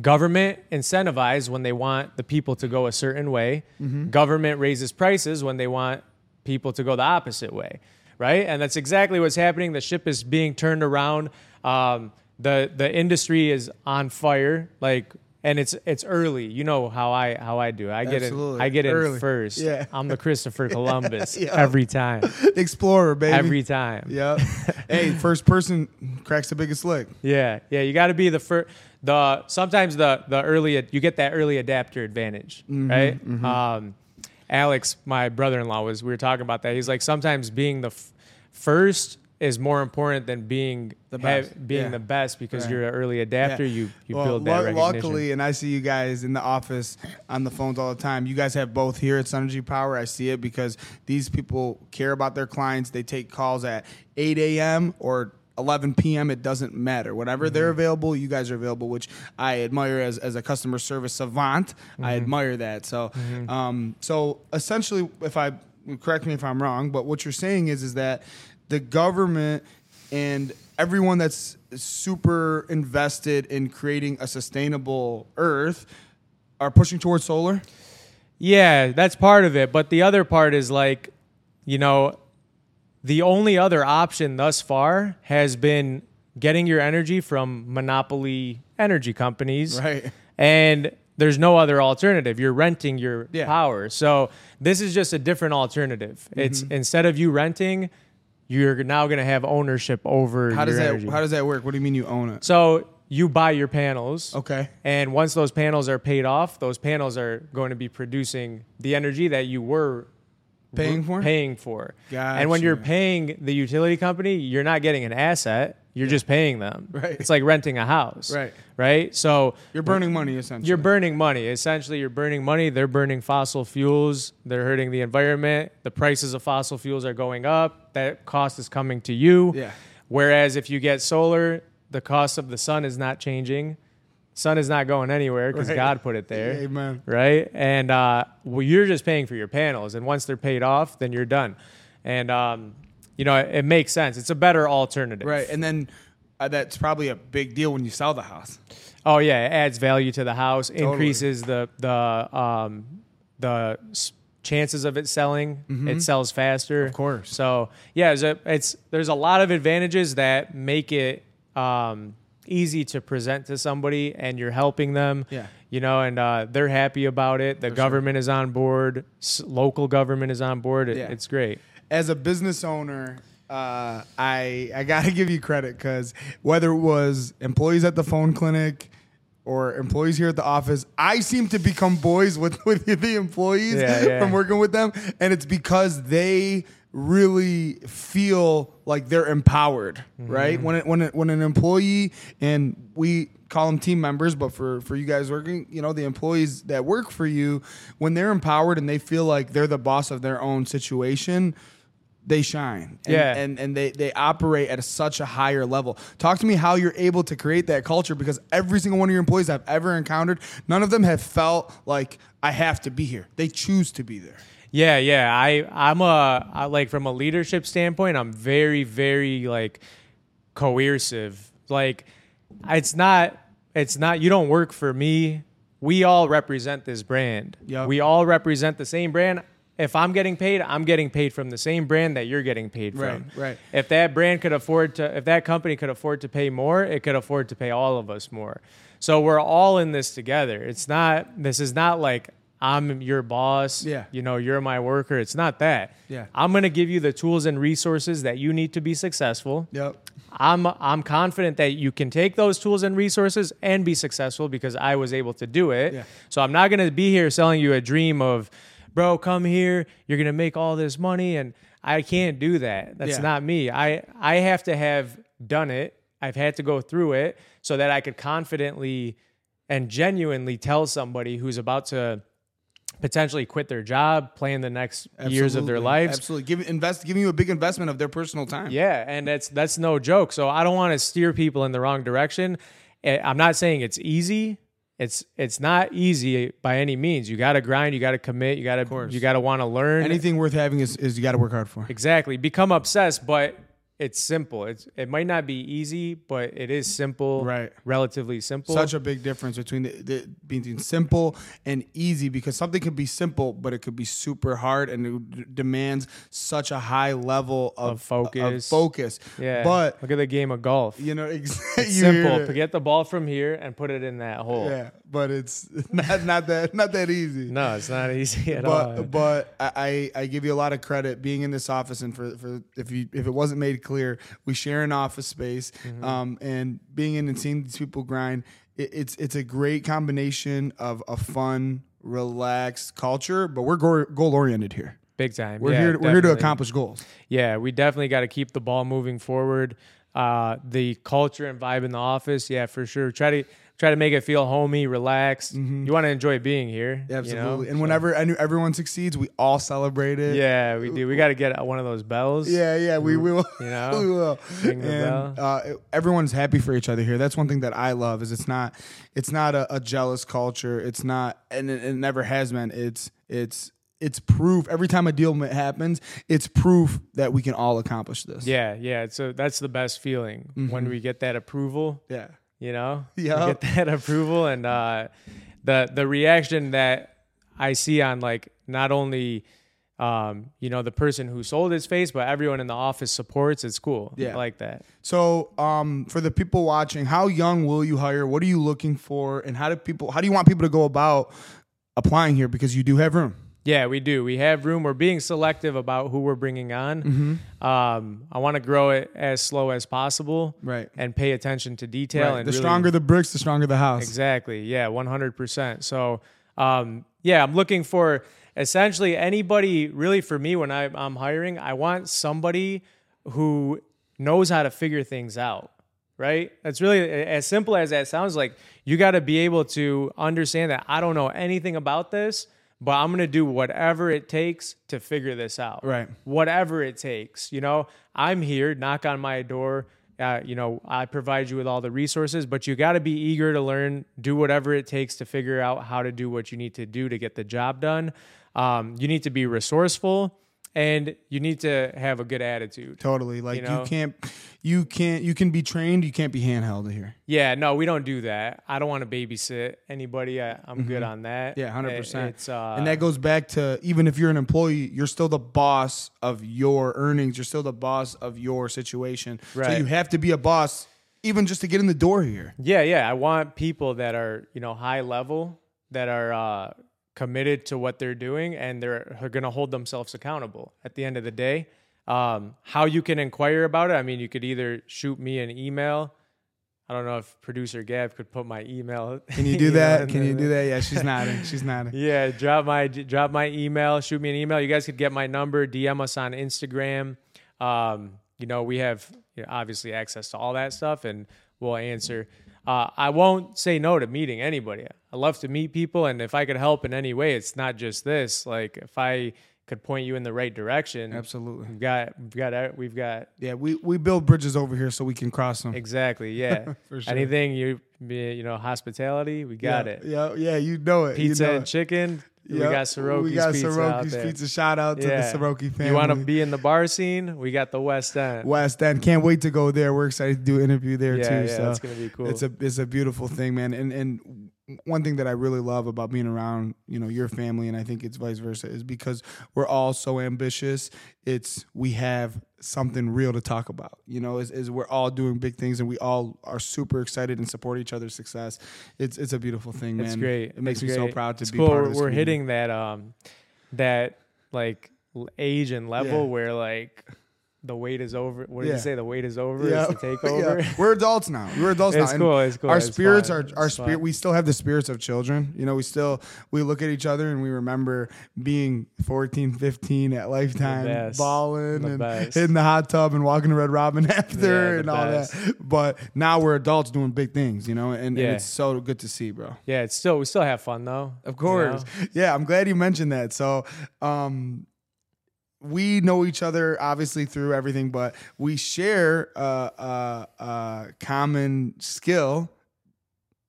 Government incentivizes when they want the people to go a certain way. Government raises prices when they want people to go the opposite way, right? And that's exactly what's happening. The ship is being turned around. Um, the the industry is on fire. Like, and it's it's early. You know how I how I do. I get Absolutely. in. I get Early. in first. Yeah. I'm the Christopher Columbus Yeah. every time. Explorer, baby. Every time. Yep. hey, first person cracks the biggest lick. Yeah, yeah, you got to be the first. The sometimes the the early you get that early adapter advantage, Mm-hmm, right? Um, Alex, my brother-in-law, was we were talking about that. He's like sometimes being the f- first is more important than being The best, being yeah. the best because Right. you're an early adapter. Yeah. You you Well, build that recognition. Luckily, and I see you guys in the office on the phones all the time. You guys have both here at Synergy Power. I see it because these people care about their clients. They take calls at 8 a.m. or 11 p.m. It doesn't matter. Whenever they're Mm-hmm. available, you guys are available, which I admire as, as a customer service savant. Mm-hmm. I admire that. So, um, so essentially, if I correct me if I'm wrong, but what you're saying is is that the government and everyone that's super invested in creating a sustainable Earth are pushing towards solar. Yeah, that's part of it. But the other part is like, you know, the only other option thus far has been getting your energy from monopoly energy companies. Right. And there's no other alternative. You're renting your Yeah. power. So this is just a different alternative. It's Mm-hmm. instead of you renting, you're now going to have ownership over How does that energy. How does that work? What do you mean you own it? so you buy your panels. Okay. And once those panels are paid off, those panels are going to be producing the energy that you were Paying for? Paying for. And when you're paying the utility company, you're not getting an asset. You're just paying them. Right. It's like renting a house. Right. Right. So You're burning money essentially. you're burning money. Essentially, you're burning money. They're burning fossil fuels. They're hurting the environment. The prices of fossil fuels are going up. That cost is coming to you. Yeah. Whereas if you get solar, the cost of the sun is not changing. Sun is not going anywhere because Right. God put it there. Amen. Right. And uh, well, you're just paying for your panels. And once they're paid off, then you're done. And, um, you know, it, it makes sense. It's a better alternative. right, and then uh, that's probably a big deal when you sell the house. Oh yeah, it adds value to the house, increases the the um, the chances of it selling. It sells faster, of Mm-hmm. course. So yeah, it's, a, it's there's a lot of advantages that make it um, easy to present to somebody, and you're helping them. Yeah. you know, and uh, they're happy about it. The government is on board. S- local government is on board. It, Yeah. It's great. As a business owner, uh, I I gotta give you credit because whether it was employees at the phone clinic or employees here at the office, I seem to become boys with with the employees Yeah, yeah. from working with them, and it's because they really feel like they're empowered, right? Mm-hmm. When it, when it, when an employee and we call them team members, but for for you guys working, you know, the employees that work for you, when they're empowered and they feel like they're the boss of their own situation, they shine. And, Yeah. and and they they operate at a, such a higher level. Talk to me how you're able to create that culture because every single one of your employees I've ever encountered, none of them have felt like I have to be here. They choose to be there. Yeah, yeah. I I'm a I, like from a leadership standpoint, I'm very very like coercive. Like it's not it's not you don't work for me. We all represent this brand. Yep. We all represent the same brand. If I'm getting paid, I'm getting paid from the same brand that you're getting paid from. Right, right. If that brand could afford to if that company could afford to pay more, it could afford to pay all of us more. So we're all in this together. It's not this is not like I'm your boss. Yeah. You know, you're my worker. It's not that. Yeah. I'm going to give you the tools and resources that you need to be successful. Yep. I'm I'm confident that you can take those tools and resources and be successful because I was able to do it. Yeah. So I'm not going to be here selling you a dream of, bro, come here, you're going to make all this money and I can't do that. That's Yeah. not me. I I have to have done it. I've had to go through it so that I could confidently and genuinely tell somebody who's about to potentially quit their job, plan the next years of their Absolutely. lives, Absolutely. Give invest giving you a big investment of their personal time. yeah, and that's that's no joke. So I don't want to steer people in the wrong direction. Eh, I'm not saying it's easy. It's it's not easy by any means. You got to grind. You got to commit. You got to course. you got to want to learn. Anything worth having is, is you got to work hard for. exactly. Become obsessed, but it's simple. It's it might not be easy, but it is simple. Right. Relatively simple. Such a big difference between the, the between simple and easy because something could be simple, but it could be super hard and it d- demands such a high level of, Of focus. focus. yeah. but look at the game of golf. you know, exactly. Simple. Get the ball from here and put it in that hole. Yeah, but it's not not that not that easy. No, it's not easy at all. but but I, I give you a lot of credit being in this office and for, for if you if it wasn't made clear we share an office space Mm-hmm. um and being in and seeing these people grind it, it's it's a great combination of a fun relaxed culture but we're goal oriented here Big time. we're Yeah, here we're here to accomplish goals Yeah, we definitely got to keep the ball moving forward. Uh, the culture and vibe in the office, yeah, for sure. Try to try to make it feel homey, relaxed. You want to enjoy being here. you know? Mm-hmm. absolutely and whenever any, everyone succeeds we all celebrate it Yeah, we do. We got to get one of those bells. Yeah, yeah, we will. You know, we will. and uh, everyone's happy for each other here. That's one thing that I love. Is it's not, it's not a, a jealous culture. It's not, and it, it never has been. It's, it's, it's proof. Every time a deal happens, it's proof that we can all accomplish this. Yeah, yeah. So that's the best feeling when we get that approval. yeah, You know, Yeah. Get that approval and uh, the the reaction that I see on like not only um, you know the person who sold his face, but everyone in the office supports. It's cool. Yeah. I like that. So, um, for the people watching, how young will you hire? What are you looking for, and how do people? How do you want people to go about applying here? Because you do have room. Yeah, we do. We have room. We're being selective about who we're bringing on. Mm-hmm. Um, I want to grow it as slow as possible, Right. And pay attention to detail. Right. And The really- stronger the bricks, the stronger the house. Exactly. Yeah, 100%. So, um, yeah, I'm looking for essentially anybody really for me when I, I'm hiring, I want somebody who knows how to figure things out, right? That's really as simple as that sounds like you got to be able to understand that I don't know anything about this, but I'm going to do whatever it takes to figure this out Right. whatever it takes. You know, I'm here, knock on my door. Uh, you know, I provide you with all the resources, but you got to be eager to learn, do whatever it takes to figure out how to do what you need to do to get the job done. Um, you need to be resourceful and you need to have a good attitude. Totally. Like you, know? can't, you can't, you can be trained. You can't be handheld here. Yeah, no, we don't do that. I don't want to babysit anybody. I, I'm good on that. Mm-hmm. Yeah, hundred It- percent. Uh, and that goes back to even if you're an employee, you're still the boss of your earnings. You're still the boss of your situation. Right. So you have to be a boss, even just to get in the door here. Yeah, yeah. I want people that are, you know, high level, that are uh, committed to what they're doing, and they're, going to hold themselves accountable at the end of the day. Um, how you can inquire about it? I mean, you could either shoot me an email. I don't know if producer Gab could put my email. Can you do that? Can you do that? Yeah, she's nodding. She's nodding. Yeah, drop my drop my email, shoot me an email. You guys could get my number, DM us on Instagram. Um, you know, we have you know, obviously access to all that stuff, and we'll answer. Uh, I won't say no to meeting anybody. I love to meet people, and if I could help in any way, it's not just this. Like if I could point you in the right direction, Absolutely. We've got we've got we've got Yeah, we, we build bridges over here so we can cross them. exactly yeah. For sure. Anything you you know hospitality, we got yeah, it. Yeah, yeah, you know it. Pizza you know and it. chicken. We got Soroki's We got pizza Soroki's pizza. Shout out to the Soroki family. You want to be in the bar scene? We got the West End. West End. Can't wait to go there. We're excited to do an interview there Yeah, too. yeah, so it's gonna be cool. It's a it's a beautiful thing, man. And and one thing that I really love about being around, you know, your family, and I think it's vice versa, is because we're all so ambitious. It's we have something real to talk about. You know, is, is we're all doing big things and we all are super excited and support each other's success. It's it's a beautiful thing, man. It's great. It makes It's me so proud to It's be cool. part We're, of this. we're community. hitting that um that like age and level Yeah. where like the wait is over. What did Yeah. you say? The wait is over. Yeah. It's the takeover. Yeah. We're adults now. We're adults It's now. Cool, it's cool, Our it's spirits are our spirit. We still have the spirits of children. You know, we still we look at each other and we remember being 14, 15 at Lifetime, best. balling and best. hitting the hot tub and walking to Red Robin after Yeah, and all best. that. But now we're adults doing big things. You know, and, and it's so good to see, bro. yeah, it's still we still have fun though. Of course. Yeah, I'm glad you mentioned that. So, um, we know each other obviously through everything, but we share a, common skill,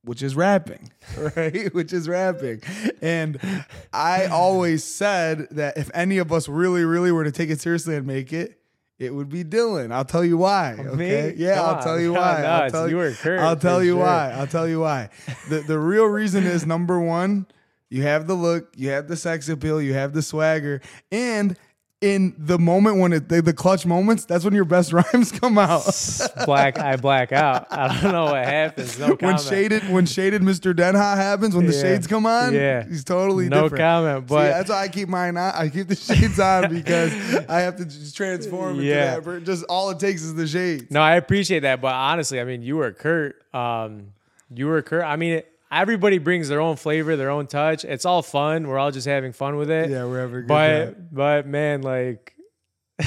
which is rapping, right? which is rapping. And I always said that if any of us really, really were to take it seriously and make it, it would be Dillon. I'll tell you why. Okay. Me? Yeah, Come I'll tell you why. no, I'll tell you Kurt, I'll tell you sure. why. I'll tell you why. The the real reason is number one, you have the look, you have the sex appeal, you have the swagger, and in the moment when it the, the clutch moments, that's when your best rhymes come out. black I black out. I don't know what happens. No when shaded when shaded Mr. Denha happens, when the Yeah. shades come on, Yeah. he's totally No different. comment, See, but- that's why I keep mine on. I keep the shades on because I have to just transform into Yeah. that. Just all it takes is the shades. No, I appreciate that, but honestly, I mean, you were Kurt. Um, you were Kurt. I mean, everybody brings their own flavor, their own touch. It's all fun. We're all just having fun with it. Yeah, we're having but but man, like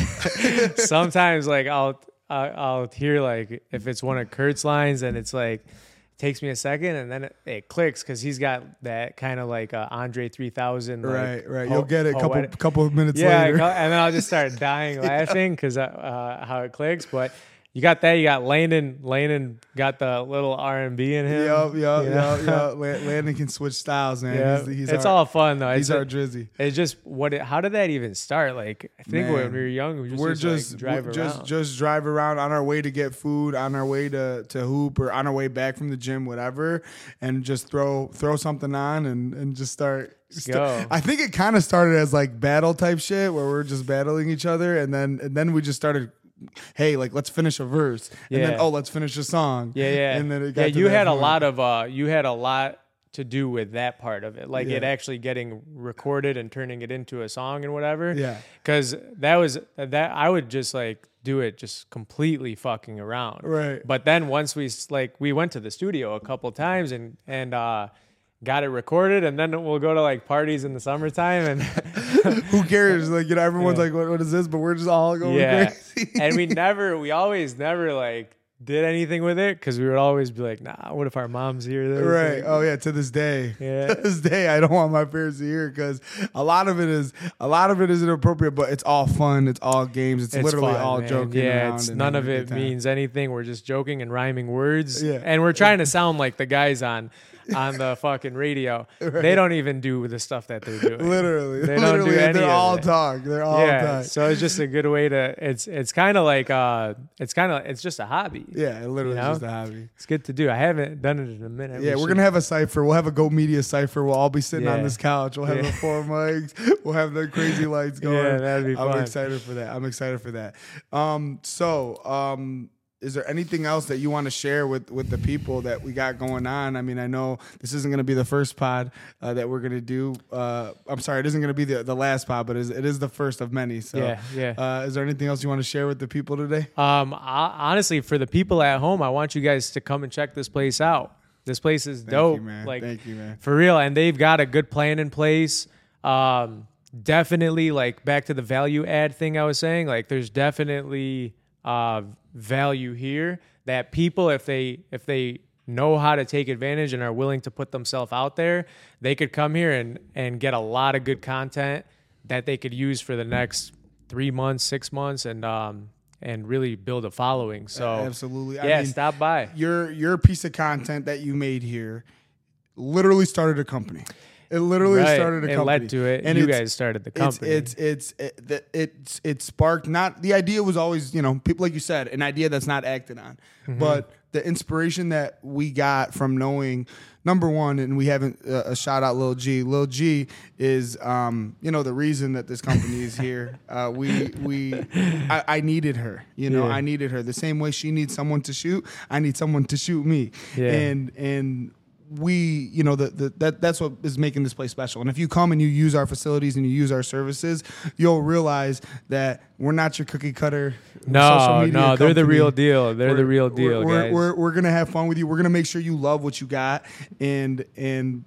sometimes like I'll I'll I'll hear like if it's one of Kurt's lines and it's like takes me a second and then it, it clicks because he's got that kind of like uh, Andre 3000 like, Right, right. po- You'll get it a couple couple of minutes yeah, later. and then I'll just start dying laughing because uh, how it clicks. But you got that. You got Landon. Landon got the little R and B in him. Yup, yup, you know? yup, yup. Landon can switch styles, man. Yeah, He's, he's it's our, all fun though. he's it's, our drizzy. it's just what. It, how did that even start? Like I think Man. when we were young, we just we're used to, like, just drive we're around. just just drive around on our way to get food, on our way to to hoop, or on our way back from the gym, whatever, and just throw throw something on and and just start. st-. I think it kind of started as like battle type shit where we're just battling each other, and then and then we just started. Hey, like let's finish a verse, and then oh, let's finish a song. yeah, yeah, and then it got yeah. You had a lot of uh, you had a lot to do with that part of it, like it actually getting recorded and turning it into a song and whatever. Yeah. because that was that I would just like do it just completely fucking around. Right. But then once we like we went to the studio a couple times and and uh got it recorded and then we'll go to like parties in the summertime and Who cares? Like you know, everyone's Yeah. like, what, "What is this?" But we're just all going yeah. crazy. and we never we always never like did anything with it because we would always be like, nah, what if our moms hear this? Right. Like, Oh yeah. To this day. Yeah. To this day, I don't want my parents to hear because a lot of it is a lot of it is inappropriate, but it's all fun. It's all games. It's, It's literally fun, all man. joking Yeah, around. it's none of it means anything. We're just joking and rhyming words. Yeah. And we're trying to sound like the guys on on the fucking radio. They don't even do the stuff that they're doing. Literally, They don't literally, do any they're all talk. They're all yeah. talk. So it's just a good way to it's it's kind of like uh it's kind of it's just a hobby. yeah, it literally You is know? just a hobby. It's good to do. I haven't done it in a minute. Yeah, We we're should- gonna have a cipher. We'll have a Go Media cipher. We'll all be sitting on this couch. We'll have Yeah. the four mics. We'll have the crazy lights going. Yeah, that'd be I'm fun. excited for that. I'm excited for that. Um, so, um, is there anything else that you want to share with with the people that we got going on? I mean, I know this isn't going to be the first pod uh, that we're going to do. Uh, I'm sorry, it isn't going to be the, the last pod, but it is, it is the first of many. So, Yeah, yeah. Uh, is there anything else you want to share with the people today? Um, I, honestly, for the people at home, I want you guys to come and check this place out. This place is dope. you, man. Like, Thank you, man. For real, and they've got a good plan in place. Um, definitely, like back to the value add thing I was saying. Like, there's definitely uh, value here that people, if they if they know how to take advantage and are willing to put themselves out there, they could come here and and get a lot of good content that they could use for the next three months, six months, and um and really build a following. So Absolutely. I yeah, mean, stop by. your your piece of content that you made here literally started a company. It literally Right. started a It company. led to it. And You guys started the company. It's it's it, the- it's it sparked not the idea was always you know people like you said an idea that's not acted on, Mm-hmm. but the inspiration that we got from knowing number one and we haven't uh, a shout out Lil G. Lil G is um you know the reason that this company is here. uh, we we I, I needed her. You know Yeah. I needed her the same way she needs someone to shoot. I need someone to shoot me. Yeah. And and we, you know, the, the that that's what is making this place special. And if you come and you use our facilities and you use our services, you'll realize that we're not your cookie cutter. social No, media no, they're the real deal. They're the We're- real deal, we're, guys. We're, we're gonna have fun with you. We're gonna make sure you love what you got, and and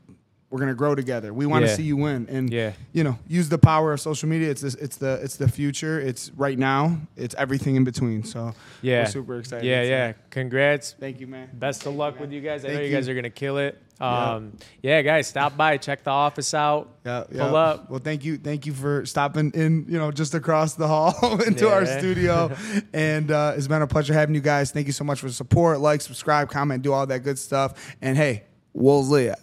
we're gonna grow together. We want to Yeah. see you win, and Yeah. you know, use the power of social media. It's this, it's the it's the future. It's right now. It's everything in between. So yeah, we're super excited. Yeah, yeah. Congrats. Thank you, man. Best of luck with you guys. I know Thank you guys you. are gonna kill it. Um, yeah, guys, stop by, check the office out. Yeah, Pull up. Well, thank you, thank you for stopping in. You know, just across the hall into our studio, and uh, it's been a pleasure having you guys. Thank you so much for the support. Like, subscribe, comment, do all that good stuff. And hey, Leah.